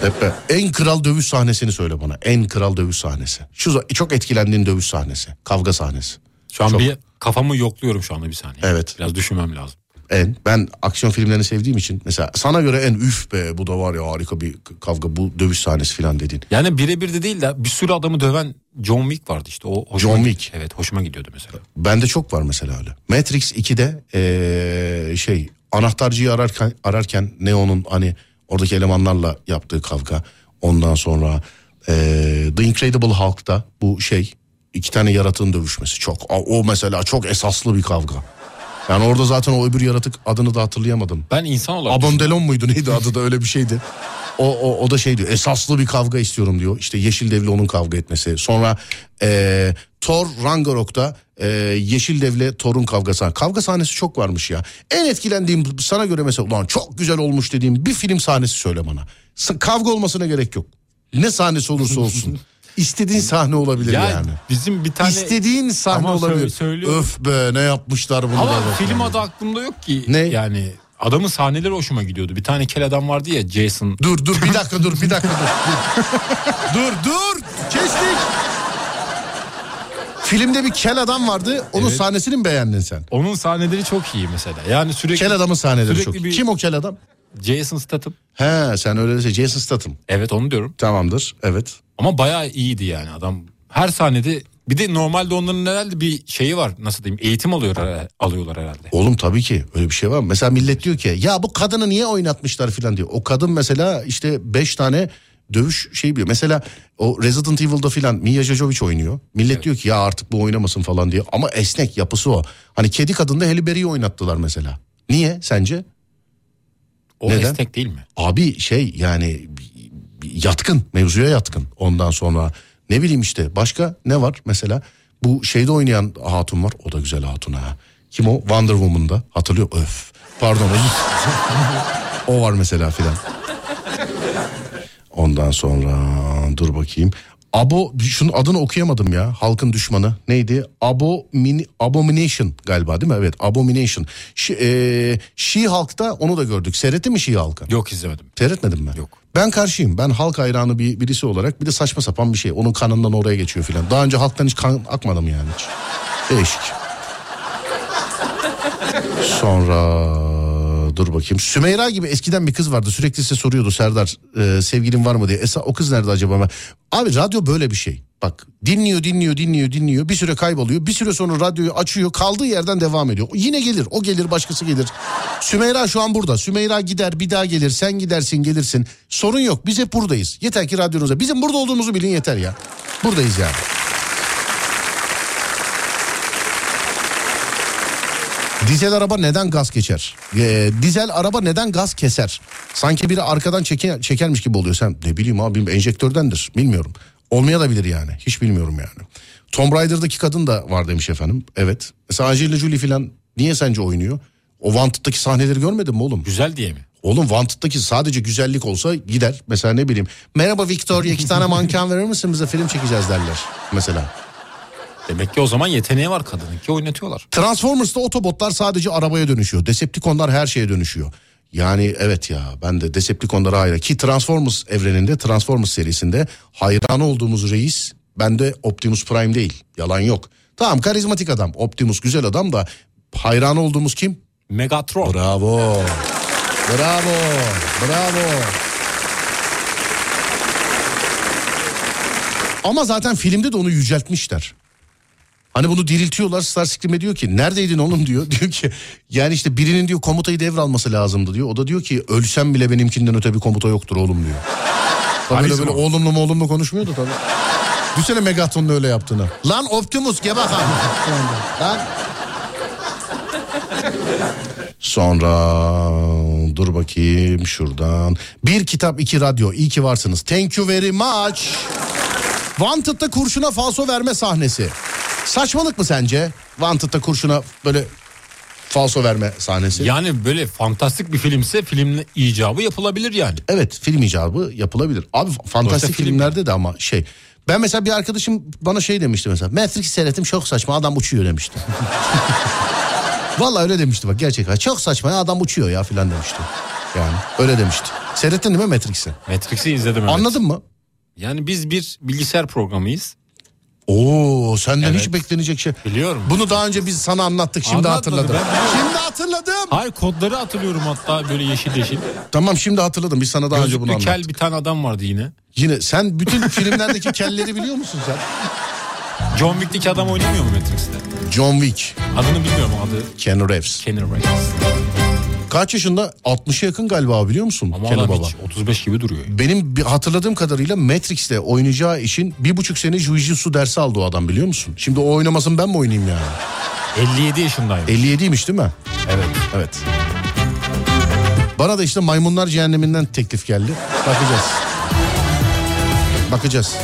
Hep be- En kral dövüş sahnesini söyle bana. En kral dövüş sahnesi. Şu çok etkilendiğin dövüş sahnesi. Kavga sahnesi. Şu an Çok. bir kafamı yokluyorum şu anda bir saniye. Evet. Biraz düşünmem lazım. En ben aksiyon filmlerini sevdiğim için mesela sana göre en üf be bu da var ya harika bir kavga bu dövüş sahnesi falan dediğin. Yani birebir de değil de bir sürü adamı döven John Wick vardı işte. O hoşuma John Wick. Evet hoşuma gidiyordu mesela. Bende çok var mesela öyle. Matrix 2'de eee, şey anahtarcıyı ararken ararken Neo'nun hani oradaki elemanlarla yaptığı kavga. Ondan sonra eee, The Incredible Hulk'ta bu şey iki tane yaratığın dövüşmesi çok. O mesela çok esaslı bir kavga. Yani orada zaten o öbür yaratık adını da hatırlayamadım. Ben insan olarak Abondelon muydu neydi adı da öyle bir şeydi. O, o, o da şey diyor esaslı bir kavga istiyorum diyor. İşte Yeşil Dev'le onun kavga etmesi. Sonra eee Thor Ragnarok'ta eee Yeşil Dev'le Thor'un kavgası. Kavga sahnesi çok varmış ya. En etkilendiğim sana göre mesela ulan çok güzel olmuş dediğim bir film sahnesi söyle bana. Kavga olmasına gerek yok. Ne sahnesi olursa olsun. İstediğin sahne olabilir Ya yani. bizim bir tane İstediğin sahne Ama olabilir. söylüyorum. Öf be ne yapmışlar bunu ama da. film adı aklımda yok ki. Ne? Yani adamın sahneleri hoşuma gidiyordu. Bir tane kel adam vardı ya Jason. Dur dur bir dakika dur bir dakika dur. dur dur kestik. Filmde bir kel adam vardı. Onun Evet. sahnesini mi beğendin sen? Onun sahneleri çok iyi mesela. Yani sürekli Kel adamın sahneleri çok. bir- Kim o kel adam? Jason Statham. He sen öyle de Jason Statham. Evet onu diyorum. Tamamdır evet. Ama bayağı iyiydi yani adam. Her sahnede bir de normalde onların herhalde bir şeyi var. Nasıl diyeyim? Eğitim alıyor alıyorlar herhalde. Oğlum tabii ki öyle bir şey var? Mesela millet diyor ki ya bu kadını niye oynatmışlar filan diyor. O kadın mesela işte beş tane dövüş şey biliyor. Mesela o Resident Evil'da filan Mia Jojovic oynuyor. Millet diyor ki ya artık bu oynamasın falan diye. Ama esnek yapısı o. Hani kedi kadında Halle Berry'i oynattılar mesela. Niye sence? O Neden? esnek değil mi? Abi şey yani yatkın mevzuya yatkın. Ondan sonra ne bileyim işte başka ne var mesela? Bu şeyde oynayan hatun var o da güzel hatun ha. Kim o? Wonder Woman'da hatırlıyor öf pardon o, var mesela filan. Ondan sonra dur bakayım Abo şunun adını okuyamadım ya halkın düşmanı neydi Abomin, Abomination galiba değil mi evet Abomination Şi, e, She-Hulk'ta onu da gördük seyrettin mi She-Hulk'ı Yok izlemedim. Seyretmedin mi? Yok. Ben karşıyım. Ben halk hayranı bir birisi olarak bir de saçma sapan bir şey. Onun kanından oraya geçiyor filan. Daha önce halktan hiç kan akmadı mı yani hiç? Değişik. Sonra dur bakayım. Sümeyra gibi eskiden bir kız vardı. Sürekli size soruyordu Serdar e, sevgilin var mı diye. Esa, o kız nerede acaba? Abi radyo böyle bir şey. Bak dinliyor dinliyor dinliyor dinliyor. Bir süre kayboluyor. Bir süre sonra radyoyu açıyor. Kaldığı yerden devam ediyor. Yine gelir. O gelir başkası gelir. Sümeyra şu an burada. Sümeyra gider bir daha gelir. Sen gidersin gelirsin. Sorun yok. Biz hep buradayız. Yeter ki radyonuza. Bizim burada olduğumuzu bilin yeter ya. Buradayız yani. Dizel araba neden gaz geçer? Ee, dizel araba neden gaz keser? Sanki biri arkadan çeke, çekermiş gibi oluyor. Sen ne bileyim abi enjektördendir. Bilmiyorum. Olmaya da bilir yani. Hiç bilmiyorum yani. Tomb Raider'daki kadın da var demiş efendim. Evet. Mesela Angelina Jolie falan niye sence oynuyor? O Wanted'daki sahneleri görmedin mi oğlum? Güzel diye mi? Oğlum Wanted'daki sadece güzellik olsa gider. Mesela ne bileyim. Merhaba Victoria iki tane manken verir misin bize film çekeceğiz derler. Mesela. Demek ki o zaman yeteneği var kadının ki oynatıyorlar. Transformers'ta otobotlar sadece arabaya dönüşüyor. Decepticonlar her şeye dönüşüyor. Yani evet ya ben de Decepticonlara hayran. Ki Transformers evreninde Transformers serisinde hayran olduğumuz reis bende Optimus Prime değil. Yalan yok. Tamam karizmatik adam Optimus güzel adam da hayran olduğumuz kim? Megatron. Bravo. Bravo. Bravo. Ama zaten filmde de onu yüceltmişler. Hani bunu diriltiyorlar Starscream'e diyor ki neredeydin oğlum diyor. Diyor ki yani işte birinin diyor komutayı devralması lazımdı diyor. O da diyor ki ölsem bile benimkinden öte bir komuta yoktur oğlum diyor. Tabii Karizma. böyle oğlumlu mu oğlumlu konuşmuyordu tabii. Düşünsene Megatron'un öyle yaptığını. Lan Optimus gel bakalım. Lan. Sonra dur bakayım şuradan. Bir kitap iki radyo. İyi ki varsınız. Thank you very much. Wanted'da kurşuna falso verme sahnesi. Saçmalık mı sence? Wanted'da kurşuna böyle falso verme sahnesi. Yani böyle fantastik bir filmse filmin icabı yapılabilir yani. Evet film icabı yapılabilir. Abi fantastik film filmlerde de ama şey. Ben mesela bir arkadaşım bana şey demişti mesela. Matrix seyrettim çok saçma adam uçuyor demişti. Vallahi öyle demişti bak gerçekten. Çok saçma ya adam uçuyor ya filan demişti. Yani öyle demişti. Seyrettin değil mi Matrix'i? Matrix'i izledim evet. Anladın mı? Yani biz bir bilgisayar programıyız. Oo senden Evet. hiç beklenecek şey. Biliyorum. Bunu daha önce biz sana anlattık şimdi Anlatmadı, hatırladım. ben. Şimdi hatırladım. Hayır kodları hatırlıyorum hatta böyle yeşil yeşil. Tamam şimdi hatırladım biz sana daha önce bunu Gözlüklü anlattık. kel bir tane adam vardı yine. Yine sen bütün filmlerdeki kelleri biliyor musun sen? John Wick'teki adam oynamıyor mu Matrix'te? John Wick, Adını bilmiyorum adı Keanu Reeves. Kenny Reeves. Kaç yaşında? 60'a yakın galiba biliyor musun? Ama adam Baba. hiç 35 gibi duruyor. Benim hatırladığım kadarıyla Matrix'te oynayacağı için bir buçuk sene Jiu-Jitsu dersi aldı o adam biliyor musun? Şimdi o oynamasın ben mi oynayayım yani? 57 yaşındayım. 57'ymiş değil mi? Evet. Evet. Bana da işte maymunlar cehenneminden teklif geldi. Bakacağız. Bakacağız.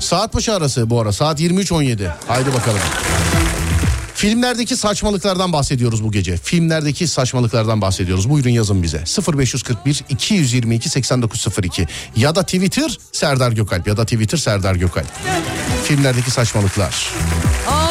Saat başı arası bu ara. Saat 23.17. Haydi bakalım. Filmlerdeki saçmalıklardan bahsediyoruz bu gece. Filmlerdeki saçmalıklardan bahsediyoruz. Buyurun yazın bize. 0541 222 8902 ya da Twitter Serdar Gökalp ya da Twitter Serdar Gökalp. Filmlerdeki saçmalıklar. Aldım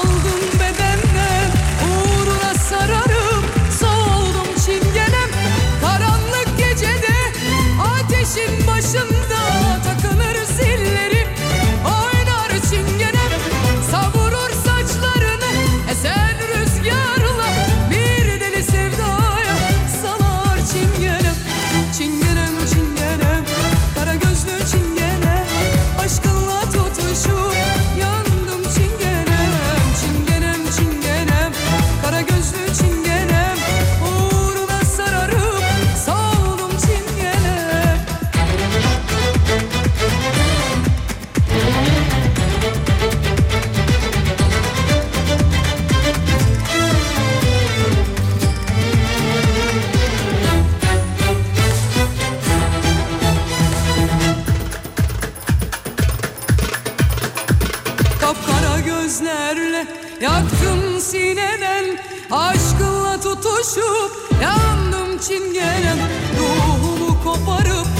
yaktın sineden Aşkınla tutuşup yandım çingenem. Ruhumu koparıp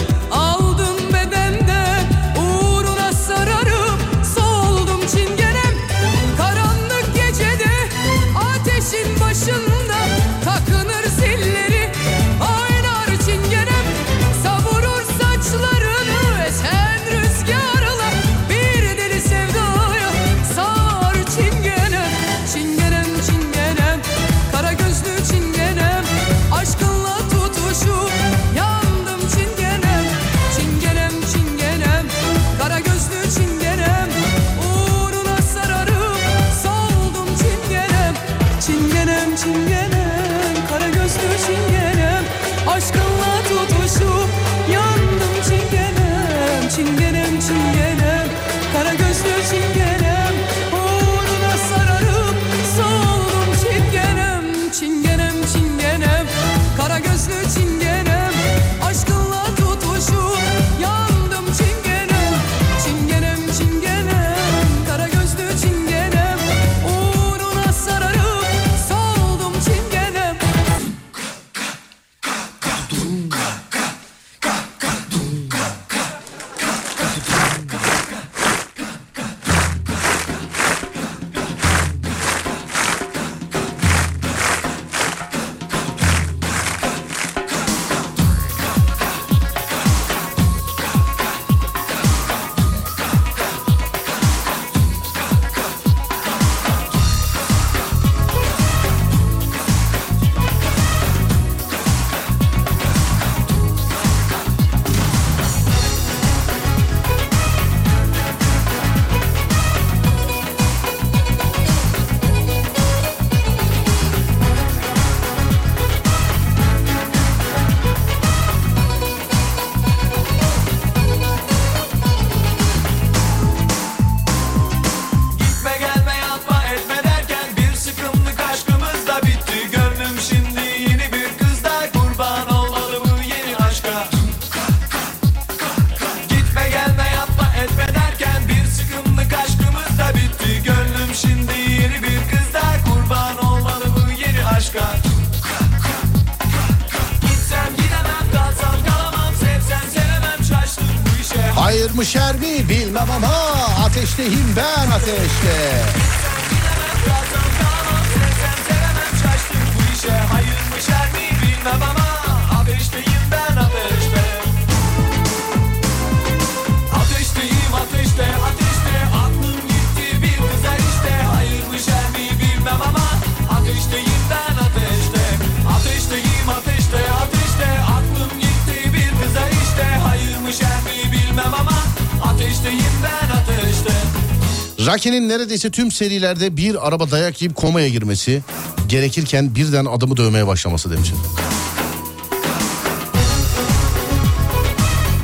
Rocky'nin neredeyse tüm serilerde bir araba dayak yiyip komaya girmesi gerekirken birden adamı dövmeye başlaması demiş.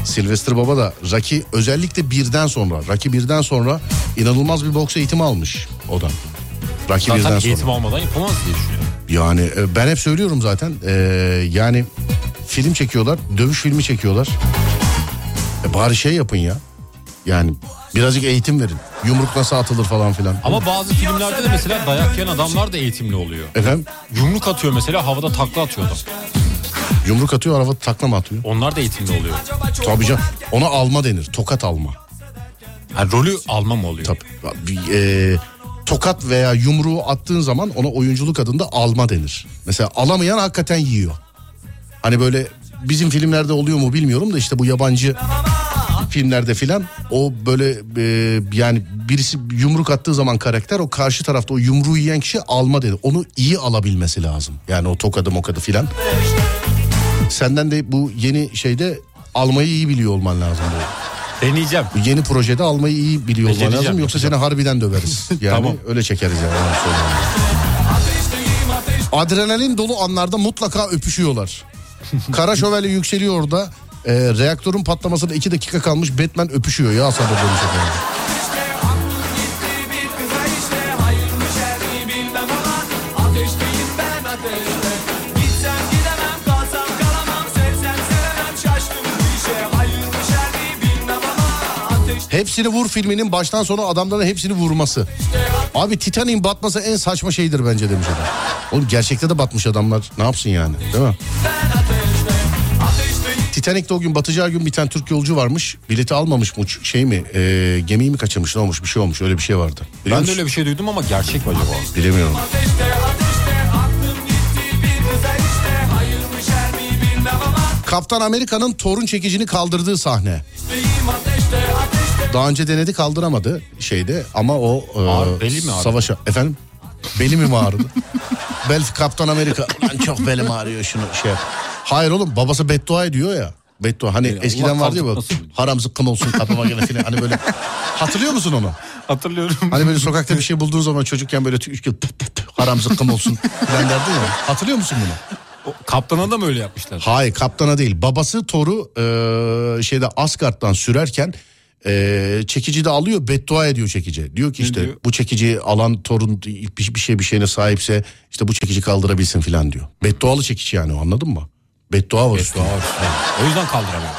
Sylvester Baba da Rocky özellikle birden sonra Rocky birden sonra inanılmaz bir boks eğitimi almış o da. Rocky birden Zaten sonra. eğitim almadan yapamaz diye düşünüyorum. Yani e, ben hep söylüyorum zaten e, yani film çekiyorlar dövüş filmi çekiyorlar. E, bari şey yapın ya. Yani birazcık eğitim verin. Yumruk nasıl atılır falan filan. Ama bazı filmlerde de mesela dayak yiyen adamlar da eğitimli oluyor. Efendim Yumruk atıyor mesela havada takla atıyor adam. yumruk atıyor araba takla mı atıyor? Onlar da eğitimli oluyor. Tabii canım. Ona alma denir. Tokat alma. Yani rolü alma mı oluyor? Tabii. Bir, e, tokat veya yumruğu attığın zaman ona oyunculuk adında alma denir. Mesela alamayan hakikaten yiyor. Hani böyle bizim filmlerde oluyor mu bilmiyorum da işte bu yabancı filmlerde filan o böyle e, yani birisi yumruk attığı zaman karakter o karşı tarafta o yumruğu yiyen kişi alma denir. Onu iyi alabilmesi lazım. Yani o tokadı mokadı filan. Senden de bu yeni şeyde almayı iyi biliyor olman lazım. Böyle. Deneyeceğim. Bu yeni projede almayı iyi biliyor olman lazım. Yoksa seni harbiden döveriz. Yani Tamam. öyle çekeriz yani. Adrenalin dolu anlarda mutlaka öpüşüyorlar. Kara şövalye yükseliyor orada. Ee, reaktörün patlamasına iki dakika kalmış Batman öpüşüyor ya ama Ateş Hepsini vur filminin baştan sona adamların hepsini vurması. Abi Titanic'in batması en saçma şeydir bence demiş adam. Oğlum gerçekte de batmış adamlar. Ne yapsın yani değil mi? Titanic'te o gün batacağı gün bir tane Türk yolcu varmış. Bileti almamış mı şey mi e, gemiyi mi kaçırmış ne olmuş bir şey olmuş öyle bir şey vardı. Biliyor Ben de musun? öyle bir şey duydum ama gerçek mi acaba? Bilemiyorum. Kaptan Amerika'nın torun çekicini kaldırdığı sahne. Daha önce denedi kaldıramadı şeyde ama o e, beli mi savaşa efendim beli mi ağrıdı? Bel Kaptan Amerika lan çok belim ağrıyor şunu şey. yap. Hayır oğlum babası beddua ediyor ya. Beddua hani Allah eskiden vardı ya bu haram zıkkım olsun kapıma gene filan hani böyle hatırlıyor musun onu? Hatırlıyorum. Hani böyle sokakta bir şey bulduğun zaman çocukken böyle üç pıt, haram zıkkım olsun filan derdin ya. Hatırlıyor musun bunu? O Kaptana da mı öyle yapmışlar? Hayır kaptana değil. Babası Thor'u e, şeyde Asgard'dan sürerken e, çekici de alıyor beddua ediyor çekici. Diyor ki işte diyor? bu çekici alan Thor'un bir, bir şey bir şeyine sahipse işte bu çekici kaldırabilsin filan diyor. Beddualı çekici yani o, anladın mı? Beddua var üstünde. O yüzden kaldıramıyorum.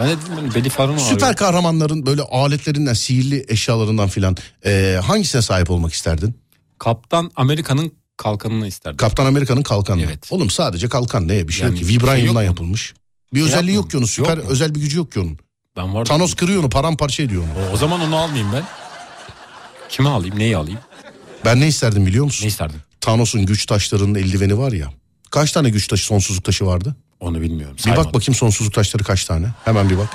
Ben de dedim benim beli falan ağrıyor. Süper kahramanların böyle aletlerinden, sihirli eşyalarından filan e, hangisine sahip olmak isterdin? Kaptan Amerika'nın kalkanını isterdim. Kaptan Amerika'nın kalkanı. Evet. Oğlum sadece kalkan ne? Bir şey Yani yok ki. şey yok mu? yapılmış. Bir Şey özelliği yok ki onun. Süper Yok mu? özel bir gücü yok ki onun. ben var. Thanos kırıyor onu paramparça ediyor onu. O, o zaman onu almayayım ben. Kimi alayım? Neyi alayım? Ben ne isterdim biliyor musun? Ne isterdim? Thanos'un güç taşlarının eldiveni var ya. Kaç tane güç taşı sonsuzluk taşı vardı? Onu bilmiyorum. Bir bak bakayım sonsuzluk taşları kaç tane. Hemen bir bak.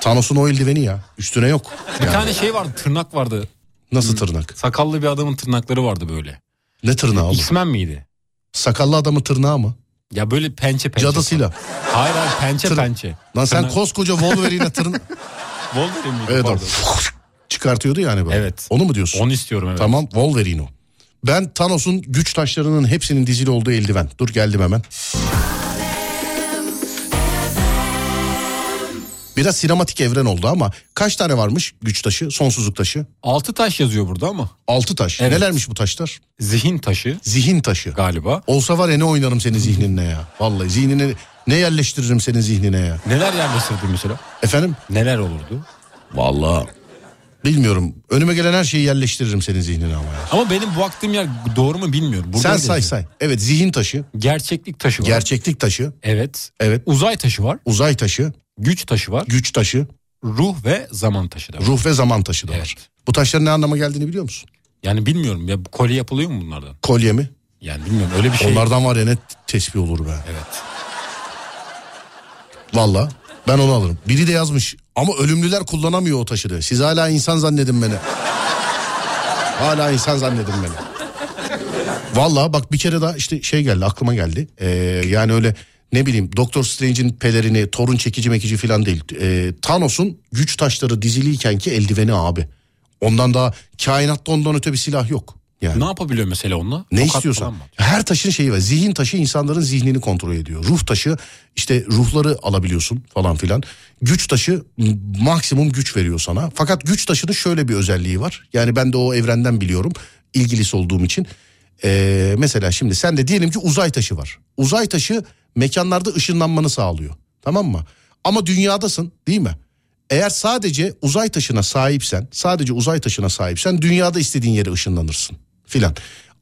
Thanos'un o eldiveni ya. Üstüne yok. Bir Yani tane şey vardı tırnak vardı. Nasıl tırnak? Sakallı bir adamın tırnakları vardı böyle. Ne tırnağı oğlum? X-Men miydi? Sakallı adamın tırnağı mı? Ya böyle pençe pençe. Cadısıyla. Hayır hayır pençe Tır- pençe. Lan sen Tırnak- koskoca Wolverine'e tırnak... Wolverine miydi? evet, Pardon. çıkartıyordu yani böyle. Evet. Onu mu diyorsun? Onu istiyorum evet. Tamam Wolverine o. Ben Thanos'un güç taşlarının hepsinin dizili olduğu eldiven. Dur geldim hemen. Biraz sinematik evren oldu ama kaç tane varmış güç taşı, sonsuzluk taşı? Altı taş yazıyor burada ama. Altı taş. Evet. Nelermiş bu taşlar? Zihin taşı Zihin taşı. galiba. Olsa var ya ne oynarım senin zihnine ya. Vallahi zihnine ne yerleştiririm senin zihnine ya. Neler yerleştirdi mesela? Efendim? Neler olurdu? Vallahi bilmiyorum. Önüme gelen her şeyi yerleştiririm senin zihnine ama ya. Ama benim bu baktığım yer doğru mu bilmiyorum. Burada Sen say say. Evet zihin taşı, Gerçeklik taşı var. gerçeklik taşı, Evet. evet Uzay taşı var. uzay taşı, Güç taşı var. güç taşı, ruh ve zaman taşı da var. Ruh ve zaman taşı da var. Evet. Bu taşların ne anlama geldiğini biliyor musun? Yani bilmiyorum ya kolye yapılıyor mu bunlardan? Kolye mi? Yani bilmiyorum öyle bir şey. Onlardan var ya ne tesbih olur be. Evet. Valla ben onu alırım. Biri de yazmış ama ölümlüler kullanamıyor o taşı. Siz hala insan zannedin beni. hala insan zannedin beni. Valla bak bir kere daha işte şey geldi aklıma geldi. Ee, yani öyle ne bileyim Doktor Strange'in pelerini, torun çekici mekici falan değil. Ee, Thanos'un güç taşları diziliyken ki eldiveni abi. Ondan daha kainatta ondan öte bir silah yok. Yani. Ne yapabiliyor mesela onunla? Ne Tokat istiyorsan. Her taşın şeyi var. Zihin taşı insanların zihnini kontrol ediyor. Ruh taşı işte ruhları alabiliyorsun falan filan. Güç taşı maksimum güç veriyor sana. Fakat güç taşının şöyle bir özelliği var. Yani ben de o evrenden biliyorum. ilgilisi olduğum için. Ee, mesela şimdi sen de diyelim ki uzay taşı var. Uzay taşı mekanlarda ışınlanmanı sağlıyor. Tamam mı? Ama dünyadasın değil mi? Eğer sadece uzay taşına sahipsen, sadece uzay taşına sahipsen dünyada istediğin yere ışınlanırsın filan.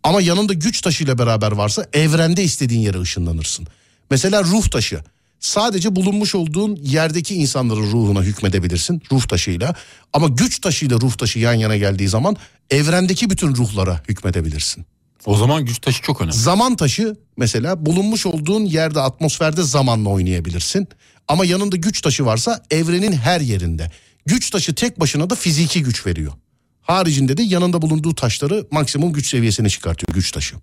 Ama yanında güç taşıyla beraber varsa evrende istediğin yere ışınlanırsın. Mesela ruh taşı. Sadece bulunmuş olduğun yerdeki insanların ruhuna hükmedebilirsin ruh taşıyla. Ama güç taşıyla ruh taşı yan yana geldiği zaman evrendeki bütün ruhlara hükmedebilirsin. O zaman güç taşı çok önemli. Zaman taşı mesela bulunmuş olduğun yerde atmosferde zamanla oynayabilirsin. Ama yanında güç taşı varsa evrenin her yerinde. Güç taşı tek başına da fiziki güç veriyor. Haricinde de yanında bulunduğu taşları maksimum güç seviyesine çıkartıyor güç taşı.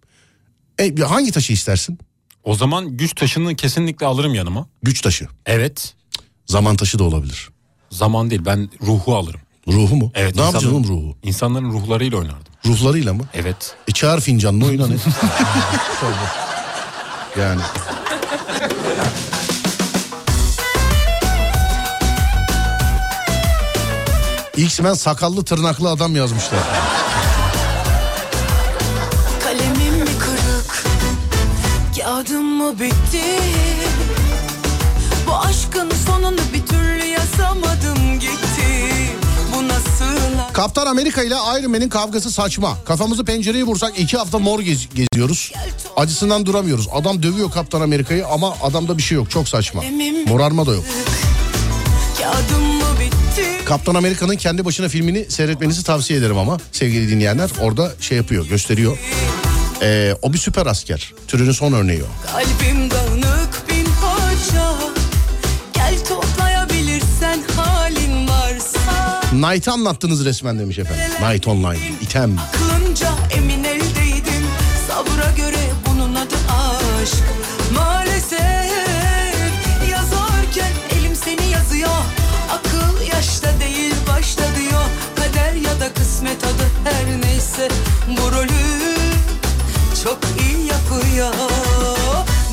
E, hangi taşı istersin? O zaman güç taşını kesinlikle alırım yanıma. Güç taşı. Evet. Zaman taşı da olabilir. Zaman değil ben ruhu alırım. Ruhu mu? Evet. Ne yapacaksın oğlum ruhu? İnsanların ruhlarıyla oynardım. Ruhlarıyla mı? Evet. E çağır fincanını oyna ne? yani. X-Men sakallı tırnaklı adam yazmışlar. Kalemim mi kırık Kağıdım mı bitti Bu aşkın sonunu bir türlü yazamadım gitti Bu nasıl Kaptan Amerika ile Iron Man'in kavgası saçma. Kafamızı pencereye vursak iki hafta mor gez- geziyoruz. Acısından duramıyoruz. Adam dövüyor Kaptan Amerika'yı ama adamda bir şey yok. Çok saçma. Morarma da yok. Kağıdım Kaptan Amerika'nın kendi başına filmini seyretmenizi tavsiye ederim ama sevgili dinleyenler orada şey yapıyor gösteriyor. Ee, o bir süper asker. Türünün son örneği o. Kalbim dağınık bin parça Gel toplayabilirsen halin varsa Knight'ı anlattınız resmen demiş efendim. Night Online, item. Aklınca neyse Bu rolü çok iyi yapıyor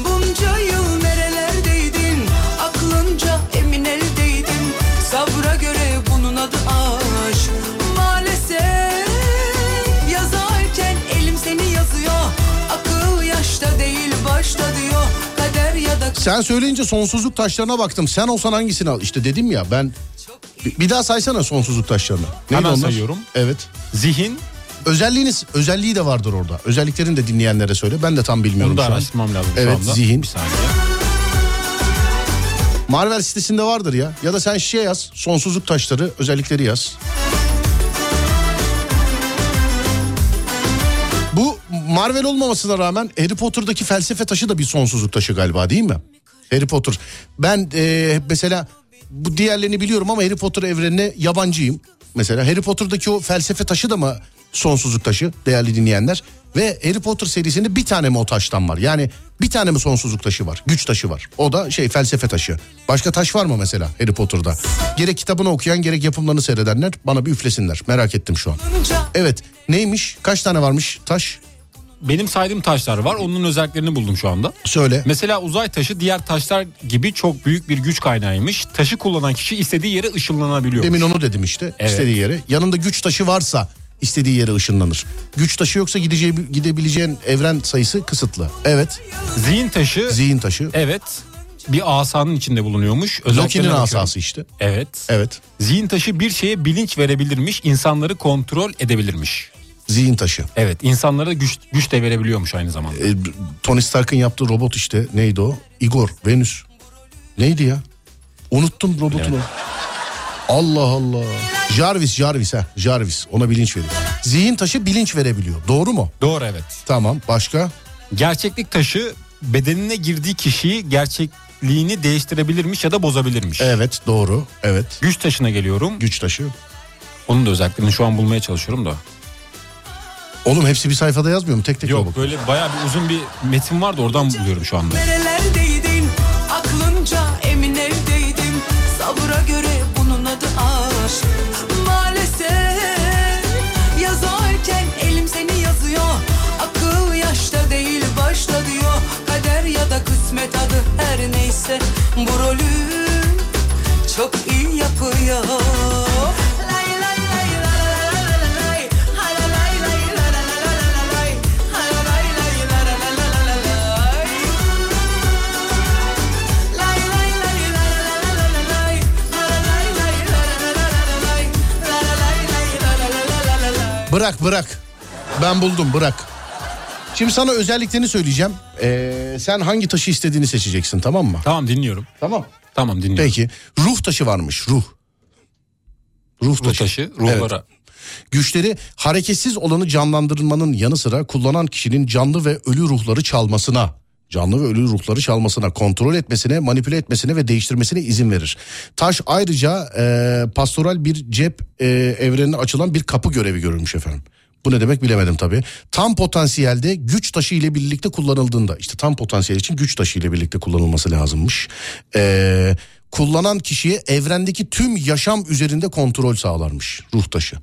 Bunca yıl nerelerdeydin Aklınca emin eldeydim Sabra göre bunun adı aşk Maalesef yazarken elim seni yazıyor Akıl yaşta değil başta diyor Kader ya da Sen söyleyince sonsuzluk taşlarına baktım. Sen olsan hangisini al? İşte dedim ya ben... Bir, bir daha saysana sonsuzluk taşlarını. Neydi Hemen onlar? sayıyorum. Evet. Zihin Özelliğiniz, özelliği de vardır orada. Özelliklerini de dinleyenlere söyle. Ben de tam bilmiyorum onu da şu an. araştırmam lazım Evet, şu anda. zihin. Bir saniye. Marvel sitesinde vardır ya. Ya da sen şey yaz. Sonsuzluk taşları özellikleri yaz. Bu Marvel olmamasına rağmen Harry Potter'daki felsefe taşı da bir sonsuzluk taşı galiba değil mi? Harry Potter. Ben e, mesela bu diğerlerini biliyorum ama Harry Potter evrenine yabancıyım. Mesela Harry Potter'daki o felsefe taşı da mı sonsuzluk taşı değerli dinleyenler? Ve Harry Potter serisinde bir tane mi o taştan var? Yani bir tane mi sonsuzluk taşı var? Güç taşı var. O da şey felsefe taşı. Başka taş var mı mesela Harry Potter'da? Gerek kitabını okuyan gerek yapımlarını seyredenler bana bir üflesinler. Merak ettim şu an. Evet neymiş? Kaç tane varmış taş? Benim saydığım taşlar var. Onun özelliklerini buldum şu anda. Söyle. Mesela uzay taşı diğer taşlar gibi çok büyük bir güç kaynağıymış. Taşı kullanan kişi istediği yere ışınlanabiliyor. Demin onu dedim işte Evet. istediği yere. Yanında güç taşı varsa istediği yere ışınlanır. Güç taşı yoksa gideceği gidebileceğin evren sayısı kısıtlı. Evet. Zihin taşı Zihin taşı. evet bir asanın içinde bulunuyormuş. Loki'nin asası işte. Evet. Evet. Zihin taşı bir şeye bilinç verebilirmiş, insanları kontrol edebilirmiş. Zihin taşı. Evet, insanlara güç güç de verebiliyormuş aynı zamanda. E, Tony Stark'ın yaptığı robot işte neydi o? Igor, Venüs. Neydi ya? Unuttum robotunu. Allah Allah. Jarvis Jarvis ha Jarvis ona bilinç veriyor. Zihin taşı bilinç verebiliyor. Doğru mu? Doğru evet. Tamam başka? Gerçeklik taşı bedenine girdiği kişiyi gerçekliğini değiştirebilirmiş ya da bozabilirmiş. Evet doğru. Evet. Güç taşına geliyorum. Güç taşı. Onun da özelliklerini şu an bulmaya çalışıyorum da. Oğlum hepsi bir sayfada yazmıyor mu? Tek tek Yok bak. böyle bayağı bir uzun bir metin vardı oradan buluyorum şu anda. Maalesef yazarken elim seni yazıyor. Akıl yaşta değil başta diyor. Kader ya da kısmet adı her neyse. Bu rolü çok iyi yapıyor Bırak bırak. Ben buldum bırak. Şimdi sana özelliklerini söyleyeceğim. Ee, sen hangi taşı istediğini seçeceksin tamam mı? Tamam dinliyorum. Tamam. Tamam dinliyorum. Peki. Ruh taşı varmış ruh. Ruh Ruh taşı. taşı ruhlara. Güçleri hareketsiz olanı canlandırmanın yanı sıra kullanan kişinin canlı ve ölü ruhları çalmasına, canlı ve ölü ruhları çalmasına, kontrol etmesine, manipüle etmesine ve değiştirmesine izin verir. Taş ayrıca e, pastoral bir cep e, evrenine açılan bir kapı görevi görülmüş efendim. Bu ne demek bilemedim tabii. Tam potansiyelde güç taşı ile birlikte kullanıldığında işte tam potansiyel için güç taşı ile birlikte kullanılması lazımmış. Ee, kullanan kişiye evrendeki tüm yaşam üzerinde kontrol sağlarmış ruh taşı.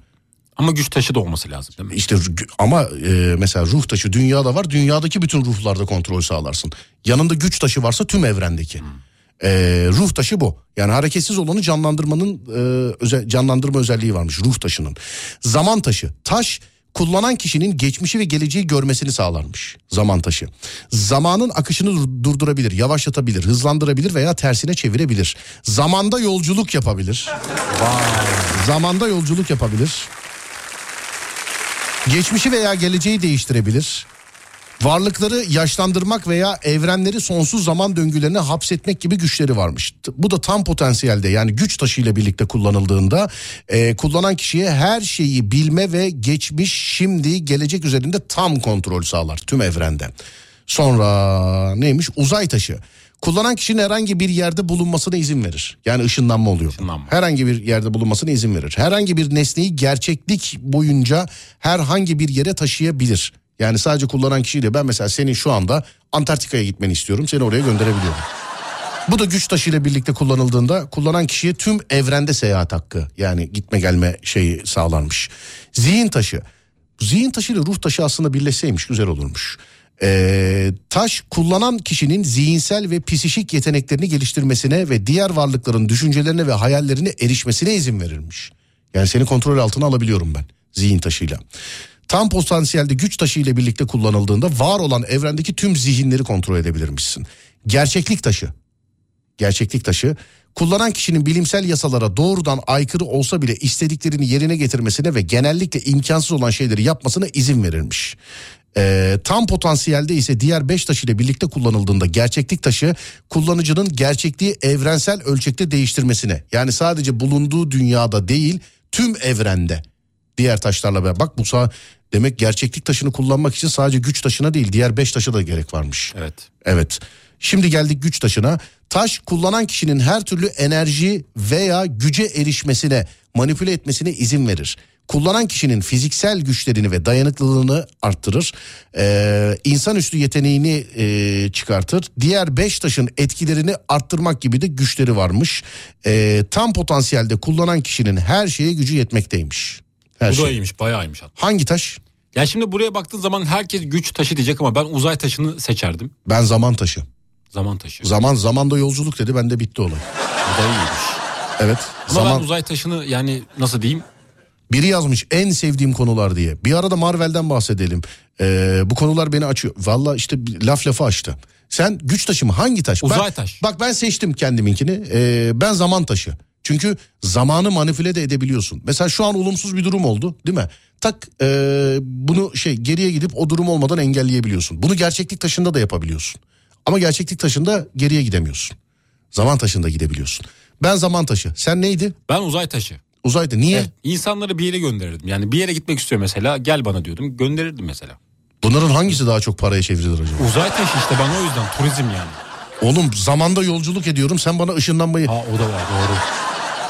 Ama güç taşı da olması lazım değil mi? İşte ama e, mesela ruh taşı dünyada var. Dünyadaki bütün ruhlarda kontrol sağlarsın. Yanında güç taşı varsa tüm evrendeki. E, ruh taşı bu. Yani hareketsiz olanı canlandırmanın e, öze- canlandırma özelliği varmış ruh taşının. Zaman taşı. Taş kullanan kişinin geçmişi ve geleceği görmesini sağlarmış zaman taşı. Zamanın akışını dur- durdurabilir, yavaşlatabilir, hızlandırabilir veya tersine çevirebilir. Zamanda yolculuk yapabilir. Zamanda yolculuk yapabilir. Geçmişi veya geleceği değiştirebilir. Varlıkları yaşlandırmak veya evrenleri sonsuz zaman döngülerine hapsetmek gibi güçleri varmış. Bu da tam potansiyelde yani güç taşıyla birlikte kullanıldığında e, kullanan kişiye her şeyi bilme ve geçmiş, şimdi, gelecek üzerinde tam kontrol sağlar tüm evrende. Sonra neymiş? Uzay taşı. Kullanan kişinin herhangi bir yerde bulunmasına izin verir. Yani ışınlanma oluyor. Işınlanma. Herhangi bir yerde bulunmasına izin verir. Herhangi bir nesneyi gerçeklik boyunca herhangi bir yere taşıyabilir. Yani sadece kullanan kişiyle ben mesela senin şu anda Antarktika'ya gitmeni istiyorum. Seni oraya gönderebiliyorum. Bu da güç taşıyla birlikte kullanıldığında kullanan kişiye tüm evrende seyahat hakkı yani gitme gelme şeyi sağlanmış. Zihin taşı. Zihin taşı ile ruh taşı aslında birleşseymiş güzel olurmuş. Ee, taş kullanan kişinin zihinsel ve psişik yeteneklerini geliştirmesine ve diğer varlıkların düşüncelerine ve hayallerine erişmesine izin verirmiş. Yani seni kontrol altına alabiliyorum ben zihin taşıyla. Tam potansiyelde güç taşı ile birlikte kullanıldığında var olan evrendeki tüm zihinleri kontrol edebilirmişsin. Gerçeklik taşı. Gerçeklik taşı kullanan kişinin bilimsel yasalara doğrudan aykırı olsa bile istediklerini yerine getirmesine ve genellikle imkansız olan şeyleri yapmasına izin verirmiş. Ee, tam potansiyelde ise diğer beş taş ile birlikte kullanıldığında gerçeklik taşı kullanıcının gerçekliği evrensel ölçekte değiştirmesine yani sadece bulunduğu dünyada değil tüm evrende diğer taşlarla beraber bak bu sağ demek gerçeklik taşını kullanmak için sadece güç taşına değil diğer beş taşa da gerek varmış. Evet. Evet. Şimdi geldik güç taşına. Taş kullanan kişinin her türlü enerji veya güce erişmesine, manipüle etmesine izin verir. Kullanan kişinin fiziksel güçlerini ve dayanıklılığını arttırır. Ee, insanüstü yeteneğini e, çıkartır. Diğer beş taşın etkilerini arttırmak gibi de güçleri varmış. Ee, tam potansiyelde kullanan kişinin her şeye gücü yetmekteymiş. Her Bu da şey. iyiymiş bayağı iyiymiş hatta. Hangi taş? Ya şimdi buraya baktığın zaman herkes güç taşı diyecek ama ben uzay taşını seçerdim. Ben zaman taşı. Zaman taşı. Zaman zamanda yolculuk dedi bende bitti olay. Bu da iyiymiş. Evet. Ama zaman ben uzay taşını yani nasıl diyeyim? Biri yazmış en sevdiğim konular diye. Bir arada Marvel'den bahsedelim. Ee, bu konular beni açıyor. Valla işte laf lafı açtı. Sen güç taşı mı? Hangi taş? Uzay Ben- taş. Bak ben seçtim kendiminkini. Ee, ben zaman taşı. Çünkü zamanı manipüle de edebiliyorsun. Mesela şu an olumsuz bir durum oldu değil mi? Tak ee, bunu şey geriye gidip o durum olmadan engelleyebiliyorsun. Bunu gerçeklik taşında da yapabiliyorsun. Ama gerçeklik taşında geriye gidemiyorsun. Zaman taşında gidebiliyorsun. Ben zaman taşı. Sen neydi? Ben uzay taşı. Uzaydı. Niye? Evet, insanları bir yere gönderirdim. Yani bir yere gitmek istiyor mesela gel bana diyordum gönderirdim mesela. Bunların hangisi daha çok paraya çevrilir acaba? Uzay taşı işte bana o yüzden turizm yani. Oğlum zamanda yolculuk ediyorum sen bana ışınlanmayı... Ha o da var doğru.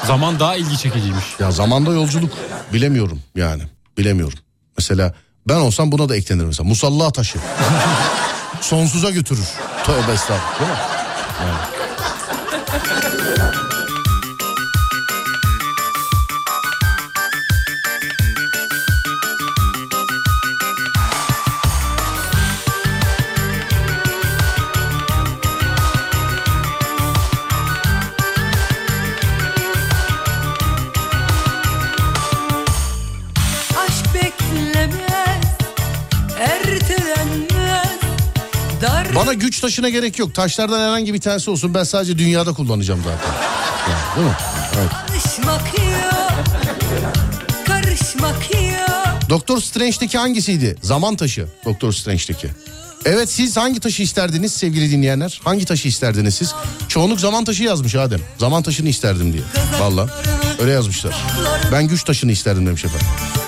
Zaman daha ilgi çekiciymiş. Ya zamanda yolculuk bilemiyorum yani bilemiyorum. Mesela ben olsam buna da eklenir mesela. Musalla taşı. Sonsuza götürür. Tövbe estağfurullah. Değil mi? Yani. Bana güç taşına gerek yok. Taşlardan herhangi bir tanesi olsun. Ben sadece dünyada kullanacağım zaten. Yani, değil mi? Evet. karışmak yok, karışmak yok. Doktor Strange'deki hangisiydi? Zaman taşı. Doktor Strange'deki. Evet siz hangi taşı isterdiniz sevgili dinleyenler? Hangi taşı isterdiniz siz? Çoğunluk zaman taşı yazmış Adem. Zaman taşını isterdim diye. Valla öyle yazmışlar. Ben güç taşını isterdim demiş efendim.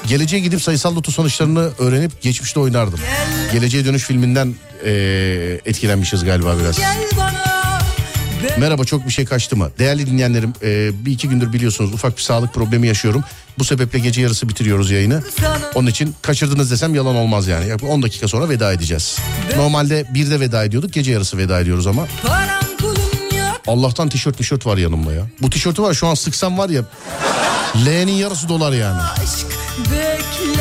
Geleceğe gidip sayısal loto sonuçlarını öğrenip geçmişte oynardım. Geleceğe dönüş filminden eee, etkilenmişiz galiba biraz. Merhaba çok bir şey kaçtı mı? Değerli dinleyenlerim e, bir iki gündür biliyorsunuz ufak bir sağlık problemi yaşıyorum. Bu sebeple gece yarısı bitiriyoruz yayını. Onun için kaçırdınız desem yalan olmaz yani. Yaklaşık 10 dakika sonra veda edeceğiz. Normalde bir de veda ediyorduk gece yarısı veda ediyoruz ama. Allah'tan tişört tişört var yanımda ya. Bu tişörtü var şu an sıksam var ya L'nin yarısı dolar yani. Aşk bekleme.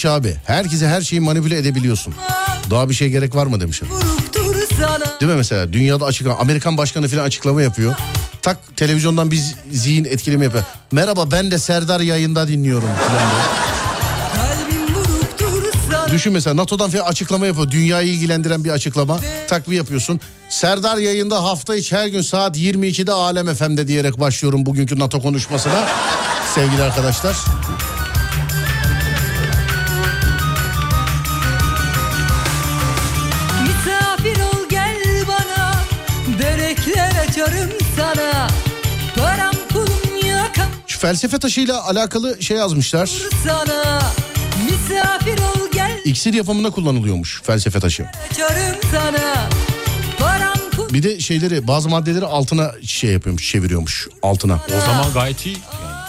Taşı abi herkese her şeyi manipüle edebiliyorsun. Daha bir şey gerek var mı demişim. Değil mi mesela dünyada açıklama Amerikan başkanı falan açıklama yapıyor. Tak televizyondan bir zihin etkileme yapıyor. Merhaba ben de Serdar yayında dinliyorum falan Düşün mesela NATO'dan falan açıklama yapıyor. Dünyayı ilgilendiren bir açıklama. Tak bir yapıyorsun. Serdar yayında hafta içi her gün saat 22'de Alem FM'de diyerek başlıyorum bugünkü NATO konuşmasına. Sevgili arkadaşlar. Felsefe taşıyla alakalı şey yazmışlar. sana Misafir ol gel İksir yapımında kullanılıyormuş felsefe taşı. sana Param Bir de şeyleri bazı maddeleri altına şey yapıyormuş çeviriyormuş altına. O zaman gayet iyi.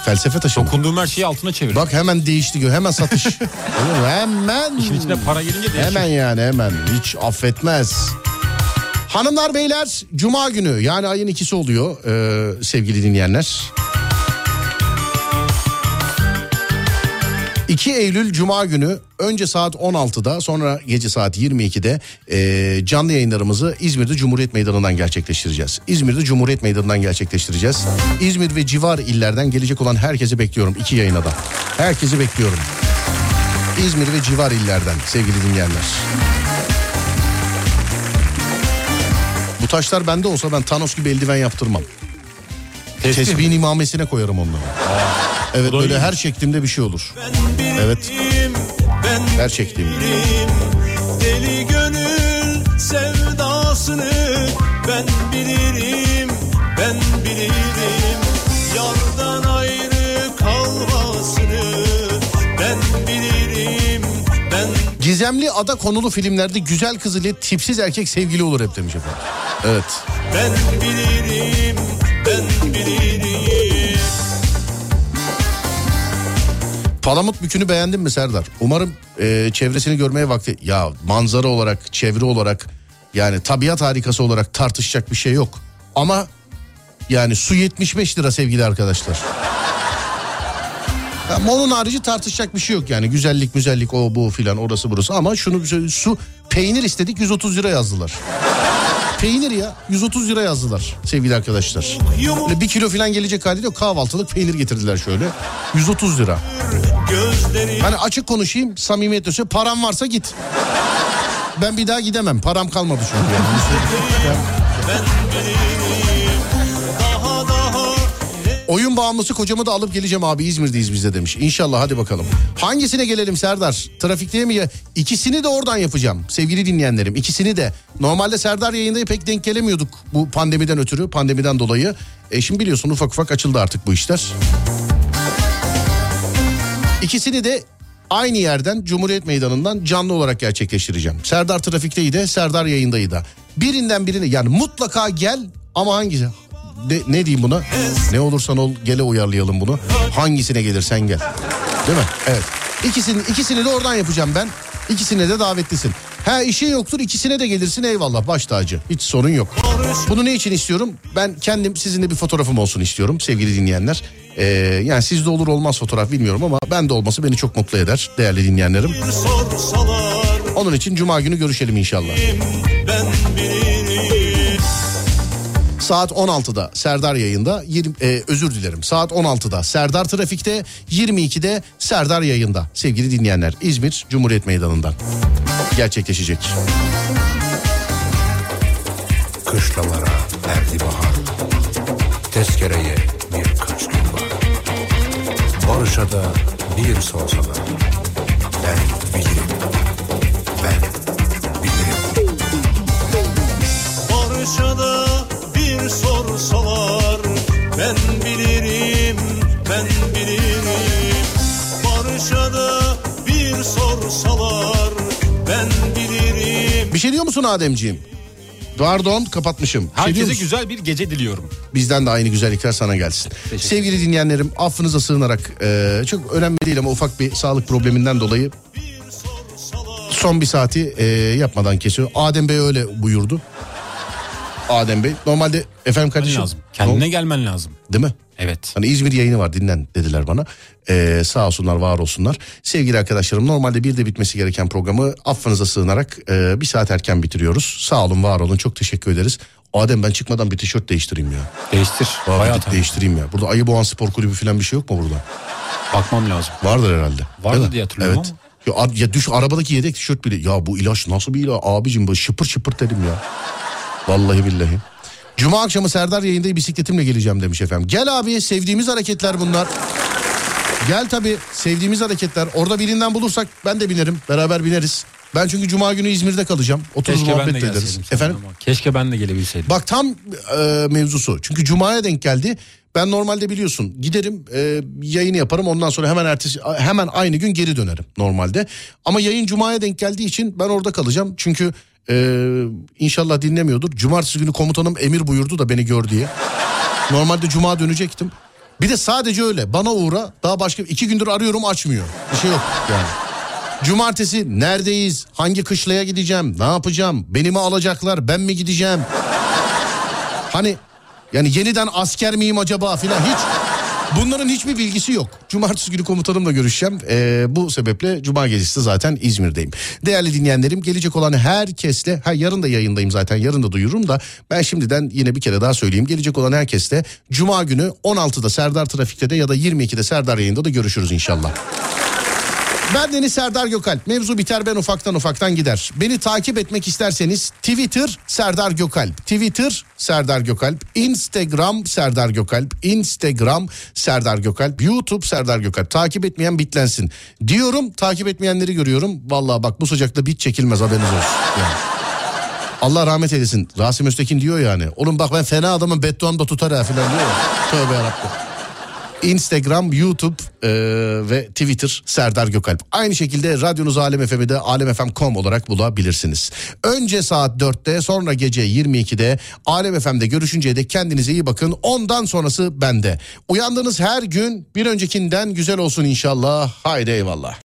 Felsefe taşı. Dokunduğum her şeyi altına çevir. Bak hemen değişti gö hemen satış. Olur hemen. İşin içine para gelince değişir. Hemen yani hemen hiç affetmez. Hanımlar beyler cuma günü yani ayın ikisi oluyor ee, sevgili dinleyenler. 2 Eylül Cuma günü önce saat 16'da sonra gece saat 22'de e, canlı yayınlarımızı İzmir'de Cumhuriyet Meydanı'ndan gerçekleştireceğiz. İzmir'de Cumhuriyet Meydanı'ndan gerçekleştireceğiz. İzmir ve civar illerden gelecek olan herkesi bekliyorum iki yayına da. Herkesi bekliyorum. İzmir ve civar illerden sevgili dinleyenler. Bu taşlar bende olsa ben Thanos gibi eldiven yaptırmam. Tesbih mi? Tesbihin imamesine koyarım onları. Evet böyle her çektiğimde bir şey olur. Evet. Her çektiğimde. Deli gönül sevdasını ben bilirim, ben bilirim. Yardan ayrı kalmasını ben bilirim, ben Gizemli ada konulu filmlerde güzel kız ile tipsiz erkek sevgili olur hep demiş efendim. Evet. Ben bilirim. Palamut bükünü beğendin mi Serdar? Umarım e, çevresini görmeye vakti... Ya manzara olarak, çevre olarak yani tabiat harikası olarak tartışacak bir şey yok. Ama yani su 75 lira sevgili arkadaşlar. Ya onun harici tartışacak bir şey yok yani güzellik güzellik o bu filan orası burası ama şunu su peynir istedik 130 lira yazdılar. Peynir ya 130 lira yazdılar sevgili arkadaşlar. Böyle bir kilo filan gelecek hali yok kahvaltılık peynir getirdiler şöyle 130 lira. Hani açık konuşayım samimiyetle söyleyeyim param varsa git. Ben bir daha gidemem param kalmadı çünkü yani. Oyun bağımlısı kocamı da alıp geleceğim abi İzmir'deyiz biz de demiş. İnşallah hadi bakalım. Hangisine gelelim Serdar? Trafikte mi ya? İkisini de oradan yapacağım sevgili dinleyenlerim. İkisini de. Normalde Serdar yayında pek denk gelemiyorduk bu pandemiden ötürü, pandemiden dolayı. E şimdi biliyorsun ufak ufak açıldı artık bu işler. İkisini de aynı yerden Cumhuriyet Meydanı'ndan canlı olarak gerçekleştireceğim. Serdar Trafik'teyi de Serdar yayındayı da. Birinden birine yani mutlaka gel ama hangisi? De- ne diyeyim buna? Ne olursan ol gele uyarlayalım bunu. Hangisine gelirsen gel. Değil mi? Evet. İkisini, ikisini de oradan yapacağım ben. İkisine de davetlisin. Ha işin yoktur ikisine de gelirsin eyvallah baş tacı. Hiç sorun yok. Bunu ne için istiyorum? Ben kendim sizinle bir fotoğrafım olsun istiyorum sevgili dinleyenler. Ee, yani sizde olur olmaz fotoğraf bilmiyorum ama ben de olması beni çok mutlu eder değerli dinleyenlerim. Onun için cuma günü görüşelim inşallah. ben bilirim. Saat 16'da Serdar yayında. 20, e, özür dilerim. Saat 16'da Serdar Trafik'te. 22'de Serdar yayında. Sevgili dinleyenler İzmir Cumhuriyet Meydanı'ndan gerçekleşecek. Kışlalara erdi bahar Tezkereye birkaç gün var. Barış'a da bir sorsalar Ben musun Ademciğim? Pardon kapatmışım. Şey Herkese musun? güzel bir gece diliyorum. Bizden de aynı güzellikler sana gelsin. Sevgili dinleyenlerim affınıza sığınarak e, çok önemli değil ama ufak bir sağlık probleminden dolayı son bir saati e, yapmadan kesiyor. Adem Bey öyle buyurdu. Adem Bey normalde efendim kardeşim. lazım. Kendine gelmen lazım. Değil mi? Evet. Hani İzmir yayını var dinlen dediler bana. Ee, sağ olsunlar var olsunlar. Sevgili arkadaşlarım normalde bir de bitmesi gereken programı affınıza sığınarak e, bir saat erken bitiriyoruz. Sağ olun var olun çok teşekkür ederiz. Adem ben çıkmadan bir tişört değiştireyim ya. Değiştir. Vallahi Bayağı değiştireyim ya. Burada Ayı Boğan Spor Kulübü falan bir şey yok mu burada? Bakmam lazım. Vardır herhalde. Vardı diye hatırlıyorum evet. Ya, ar- ya düş arabadaki yedek tişört bile. Ya bu ilaç nasıl bir ilaç abicim bu şıpır şıpır dedim ya. Vallahi billahi. Cuma akşamı Serdar yayında bisikletimle geleceğim demiş efendim. Gel abi sevdiğimiz hareketler bunlar. Gel tabii sevdiğimiz hareketler. Orada birinden bulursak ben de binerim. Beraber bineriz. Ben çünkü cuma günü İzmir'de kalacağım. Oturur Keşke ben de muhabbet de ederiz. Efendim? ama. Keşke ben de gelebilseydim. Bak tam e, mevzusu. Çünkü cumaya denk geldi. Ben normalde biliyorsun giderim e, yayını yaparım ondan sonra hemen ertesi hemen aynı gün geri dönerim normalde. Ama yayın cumaya denk geldiği için ben orada kalacağım. Çünkü e, inşallah dinlemiyordur. Cumartesi günü komutanım emir buyurdu da beni gör diye. Normalde cuma dönecektim. Bir de sadece öyle bana uğra daha başka iki gündür arıyorum açmıyor. Bir şey yok yani. Cumartesi neredeyiz? Hangi kışlaya gideceğim? Ne yapacağım? Beni mi alacaklar? Ben mi gideceğim? Hani yani yeniden asker miyim acaba filan hiç bunların hiçbir bilgisi yok. Cumartesi günü komutanımla görüşeceğim. Ee, bu sebeple cuma gecesi zaten İzmir'deyim. Değerli dinleyenlerim gelecek olan herkesle ha yarın da yayındayım zaten yarın da duyururum da ben şimdiden yine bir kere daha söyleyeyim. Gelecek olan herkesle cuma günü 16'da Serdar Trafik'te de ya da 22'de Serdar yayında da görüşürüz inşallah. Ben Deniz Serdar Gökalp. Mevzu biter ben ufaktan ufaktan gider. Beni takip etmek isterseniz Twitter Serdar Gökalp. Twitter Serdar Gökalp. Instagram Serdar Gökalp. Instagram Serdar Gökalp. YouTube Serdar Gökalp. Takip etmeyen bitlensin. Diyorum takip etmeyenleri görüyorum. Vallahi bak bu sıcakta bit çekilmez haberiniz olsun. Yani. Allah rahmet eylesin. Rasim Öztekin diyor yani. Oğlum bak ben fena adamın bedduam da tutar ha filan diyor. Tövbe yarabbim. Instagram, YouTube e, ve Twitter Serdar Gökalp. Aynı şekilde radyonuz Alem FM'i de alemfm.com olarak bulabilirsiniz. Önce saat 4'te sonra gece 22'de Alem FM'de görüşünceye dek kendinize iyi bakın. Ondan sonrası bende. Uyandığınız her gün bir öncekinden güzel olsun inşallah. Haydi eyvallah.